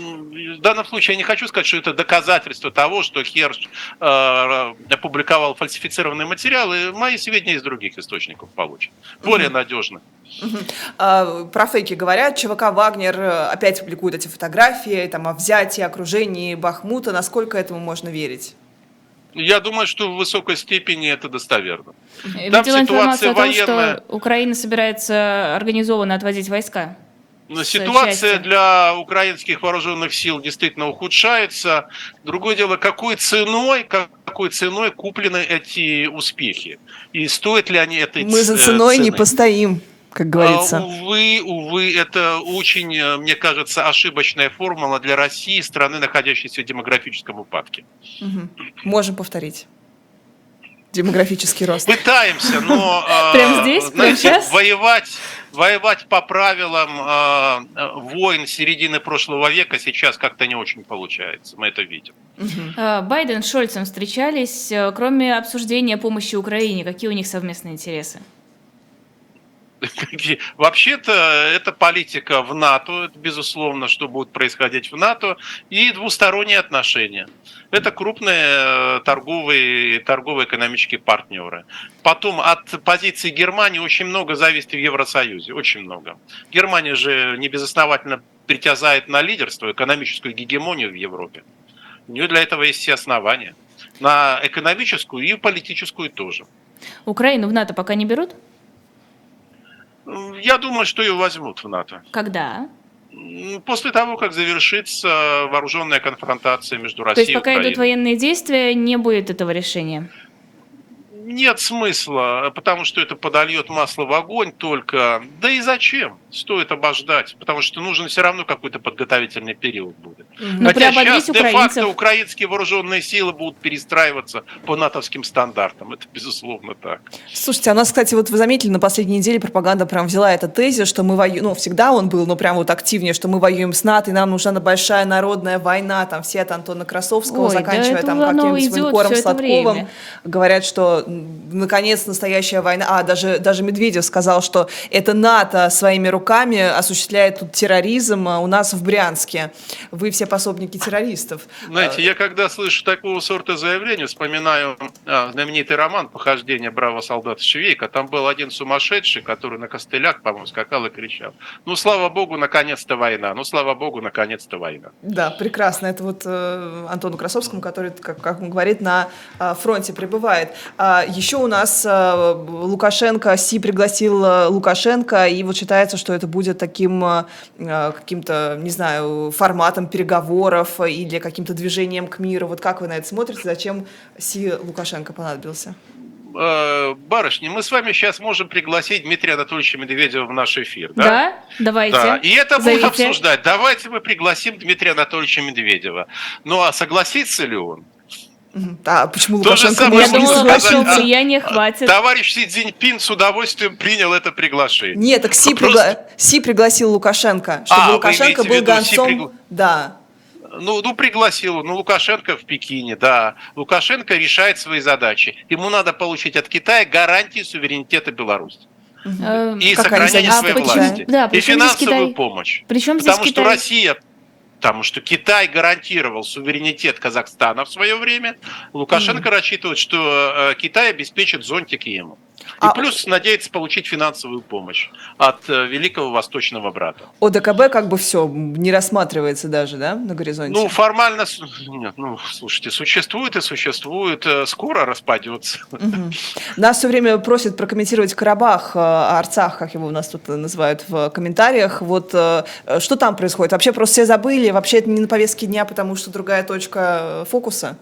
в данном случае я не хочу сказать, что это доказательство того, что Херш э, опубликовал фальсифицированные материалы. Мои сведения из других источников получат. Более надежно. А, про фейки говорят, ЧВК «Вагнер» э, опять публикует эти фотографии там, о взятии, окружении Бахмута. Насколько этому можно верить? Я думаю, что в высокой степени это достоверно. Я Там Видела информацию о том, ситуация военная. что Украина собирается организованно отвозить войска. Но с ситуация части. для украинских вооруженных сил действительно ухудшается. Другое дело, какой ценой, какой ценой куплены эти успехи? И стоят ли они этой Мы за ц- ценой не цены? постоим, как А, говорится. увы, увы, это очень, э, мне кажется, ошибочная формула для России, страны, находящейся в демографическом упадке. Мгм. Можем повторить. Демографический рост. Пытаемся, но э, Прям здесь, прям знаете, сейчас? воевать, воевать по правилам э, э, войн середины прошлого века сейчас как-то не очень получается. Мы это видим. Байден с Шольцем встречались. Кроме обсуждения помощи Украине, какие у них совместные интересы? Вообще-то это политика в НАТО, это безусловно, что будет происходить в НАТО, и двусторонние отношения. Это крупные э, торговые, торгово-экономические партнеры. Потом от позиции Германии очень много зависит в Евросоюзе, очень много. Германия же не безосновательно притязает на лидерство, экономическую гегемонию в Европе. У нее для этого есть все основания. На экономическую и политическую тоже. Украину в НАТО пока не берут? Я думаю, что ее возьмут в НАТО. Когда? После того, как завершится вооруженная конфронтация между То Россией есть и пока Украиной. идут военные действия, не будет этого решения. Нет смысла, потому что это подольет масло в огонь только. Да и зачем? Стоит обождать, потому что нужен все равно какой-то подготовительный период будет. Ну, Хотя сейчас де-факто украинцев. украинские вооруженные силы будут перестраиваться по натовским стандартам. Это безусловно так. Слушайте, а у нас, кстати, вот вы заметили, на последней неделе пропаганда прям взяла этот тезис, что мы воюем, ну, всегда он был, но прям вот активнее, что мы воюем с НАТО, и нам нужна большая народная война, там все от Антона Красовского, Ой, да заканчивая это там каким-нибудь это Сладковым. время. Говорят, что наконец настоящая война. А, даже, даже Медведев сказал, что это НАТО своими руками осуществляет тут терроризм а у нас в Брянске. Вы все пособники террористов. Знаете, я когда слышу такого сорта заявления, вспоминаю а, знаменитый роман «Похождение бравого солдата Швейка». Там был один сумасшедший, который на костылях, по-моему, скакал и кричал. Ну, слава богу, наконец-то война. Ну, слава богу, наконец-то война. Да, прекрасно. Это вот э, Антону Красовскому, который, как, как он говорит, на э, фронте пребывает. Еще у нас э, Лукашенко, Си пригласил э, Лукашенко, и вот считается, что это будет таким э, каким-то, не знаю, форматом переговоров или каким-то движением к миру. Вот как вы на это смотрите? Зачем Си Лукашенко понадобился? Барышни, мы с вами сейчас можем пригласить Дмитрия Анатольевича Медведева в наш эфир, Да? да? Давайте. Да, и это будут Зовите. обсуждать. Давайте мы пригласим Дмитрия Анатольевича Медведева. Ну а согласится ли он? А почему То же Лукашенко самое Я может не думала, сказать, вашего а, влияния хватит. Товарищ Си Цзиньпин с удовольствием принял это приглашение. Нет, так Си, Просто- пригла- Си пригласил Лукашенко, чтобы А, Лукашенко был виду, гонцом... пригла- Да. Ну, ну, пригласил. Ну, Лукашенко в Пекине, да. Лукашенко решает свои задачи. Ему надо получить от Китая гарантии суверенитета Беларуси. Э, И Как они сохранение своей них власти. Да, и финансовую Китай? помощь. Причем здесь Потому что? Россия Потому что Китай гарантировал суверенитет Казахстана в свое время. Лукашенко рассчитывает, что э, Китай обеспечит зонтик ему. И А- плюс надеется получить финансовую помощь от э, великого восточного брата. ОДКБ как бы все не рассматривается даже, да, на горизонте? Ну, формально, нет, ну, слушайте, существует и существует, э, скоро распадется. Мгм. Нас все время просят прокомментировать Карабах, Арцах, как его у нас тут называют в комментариях. Вот что там происходит? Вообще просто все забыли, вообще это не на повестке дня, потому что другая точка э, фокуса.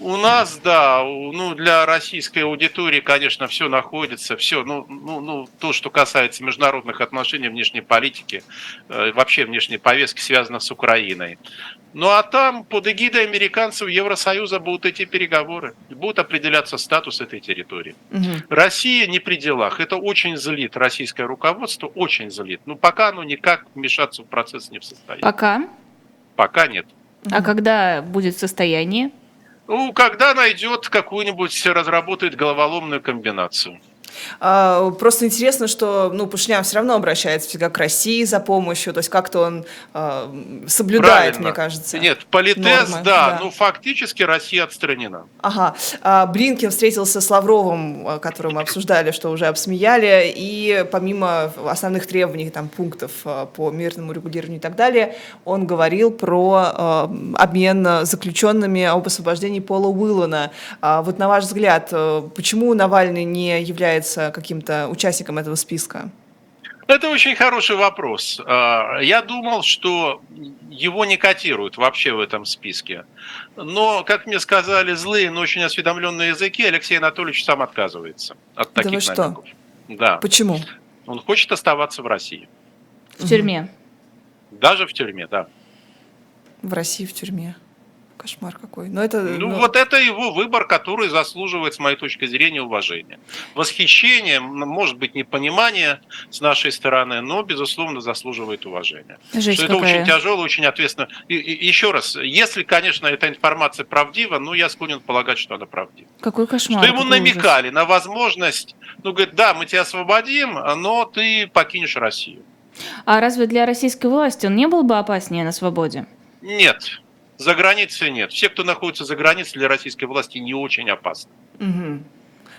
У нас, да, ну, для российской аудитории, конечно, все находится, все, ну, ну, ну, то, что касается международных отношений, внешней политики, э, вообще внешней повестки, связано с Украиной. Ну, а там под эгидой американцев Евросоюза будут эти переговоры, будут определяться статус этой территории. Мгм. Россия не при делах. Это очень злит российское руководство, очень злит. Но пока оно никак вмешаться в процесс не в состоянии. Пока. Пока нет. А когда будет состояние? Ну, когда найдет какую-нибудь, разработает головоломную комбинацию. А, Просто интересно, что ну, Пашинян все равно обращается всегда к России за помощью, то есть как-то он а, соблюдает, Правильно. мне кажется. Нет, политез, нормы, да, да. ну фактически Россия отстранена. Ага. А, Блинкин встретился с Лавровым, а, которого мы обсуждали, что уже обсмеяли, и помимо основных требований, там, пунктов по мирному регулированию и так далее, он говорил про обмен заключенными об освобождении Пола Уиллана. А, Вот на ваш взгляд, почему Навальный не является каким-то участником этого списка? Это очень хороший вопрос. А, Я думал, что его не котируют вообще в этом списке. Но, как мне сказали злые, но очень осведомленные языки, Алексей Анатольевич сам отказывается от Да таких вы что? намеков. Да, Почему? он хочет оставаться в России. В тюрьме. Даже в тюрьме, да. В России в тюрьме. Кошмар какой. Но это, Ну, ну, вот это его выбор, который заслуживает, с моей точки зрения, уважения. Восхищение, может быть, непонимание с нашей стороны, но, безусловно, заслуживает уважения. Жесть что это какая. очень тяжело, очень ответственно. И, и- еще раз, если, конечно, эта информация правдива, ну, я склонен полагать, что она правдива. Какой кошмар. что ему какой ужас. намекали на возможность, ну, говорит, да, мы тебя освободим, но ты покинешь Россию. А разве для российской власти он не был бы опаснее на свободе? Нет, за границей нет. Все, кто находится за границей, для российской власти не очень опасны. Мгм.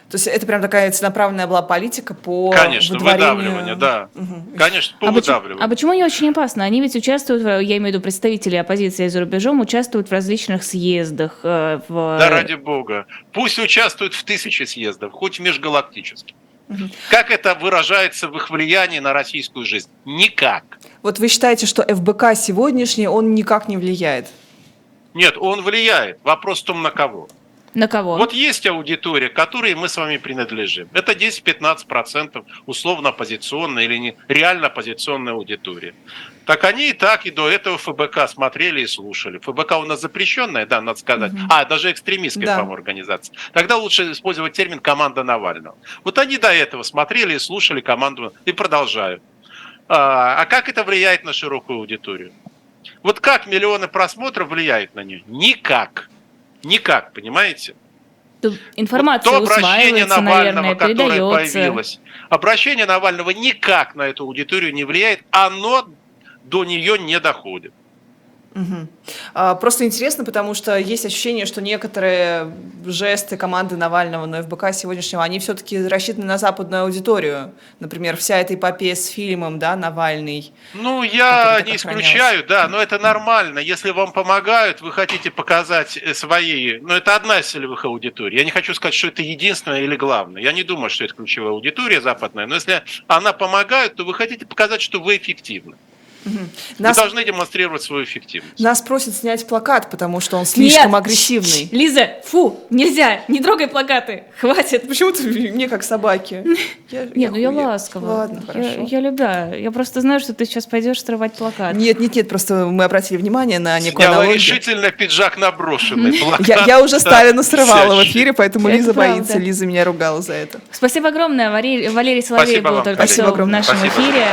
То есть это прям такая целенаправленная была политика по Конечно, выдворению- выдавливание, да. Мгм. Конечно, по А почему, выдавливанию. а почему не очень опасно? Они ведь участвуют, я имею в виду представители оппозиции за рубежом, участвуют в различных съездах. э, В... Да ради бога. Пусть участвуют в тысячи съездов, хоть межгалактически. Мгм. Как это выражается в их влиянии на российскую жизнь? Никак. Вот вы считаете, что ФБК сегодняшний, он никак не влияет? Нет, он влияет. Вопрос в том, на кого. На кого? Вот есть аудитория, которой мы с вами принадлежим. Это 10-15% условно оппозиционная или не реально оппозиционная аудитория. Так они и так, и до этого ФБК смотрели и слушали. ФБК у нас запрещенная, да, надо сказать. Мгм. А, даже экстремистская, Да. по-моему, организация. Тогда лучше использовать термин «команда Навального». Вот они до этого смотрели и слушали команду и продолжают. А, а как это влияет на широкую аудиторию? Вот как миллионы просмотров влияют на нее? Никак. Никак, понимаете? Информация Вот то обращение Навального, наверное, которое передается. появилось. Обращение Навального никак на эту аудиторию не влияет, оно до нее не доходит. А, Просто интересно, потому что есть ощущение, что некоторые жесты команды Навального на ФБК сегодняшнего, они все-таки рассчитаны на западную аудиторию. Например, вся эта эпопея с фильмом, да, Навальный. Ну, я не исключаю, да, но это нормально. Если вам помогают, вы хотите показать э, свои... Ну, это одна из целевых аудиторий. Я не хочу сказать, что это единственная или главная. Я не думаю, что это ключевая аудитория западная. Но если она помогает, то вы хотите показать, что вы эффективны. Вы Нас, должны демонстрировать свою эффективность. нас просят снять плакат, потому что он слишком Нет! агрессивный. Лиза, фу, нельзя, не трогай плакаты, хватит. Почему ты мне как собаке? Я- Нет, ну я ласково. Ладно, я, хорошо. я любя. Я просто знаю, что ты сейчас пойдешь срывать плакат. Нет, нет, нет, просто мы обратили внимание на некую Сняла аналогию. решительно пиджак наброшенный. Я, плакат я уже Сталина срывала в эфире, поэтому Это Лиза правда. боится. Лиза меня ругала за это. Спасибо огромное. Валерий, Валерий Соловей Спасибо был вам, только что в нашем Спасибо. эфире.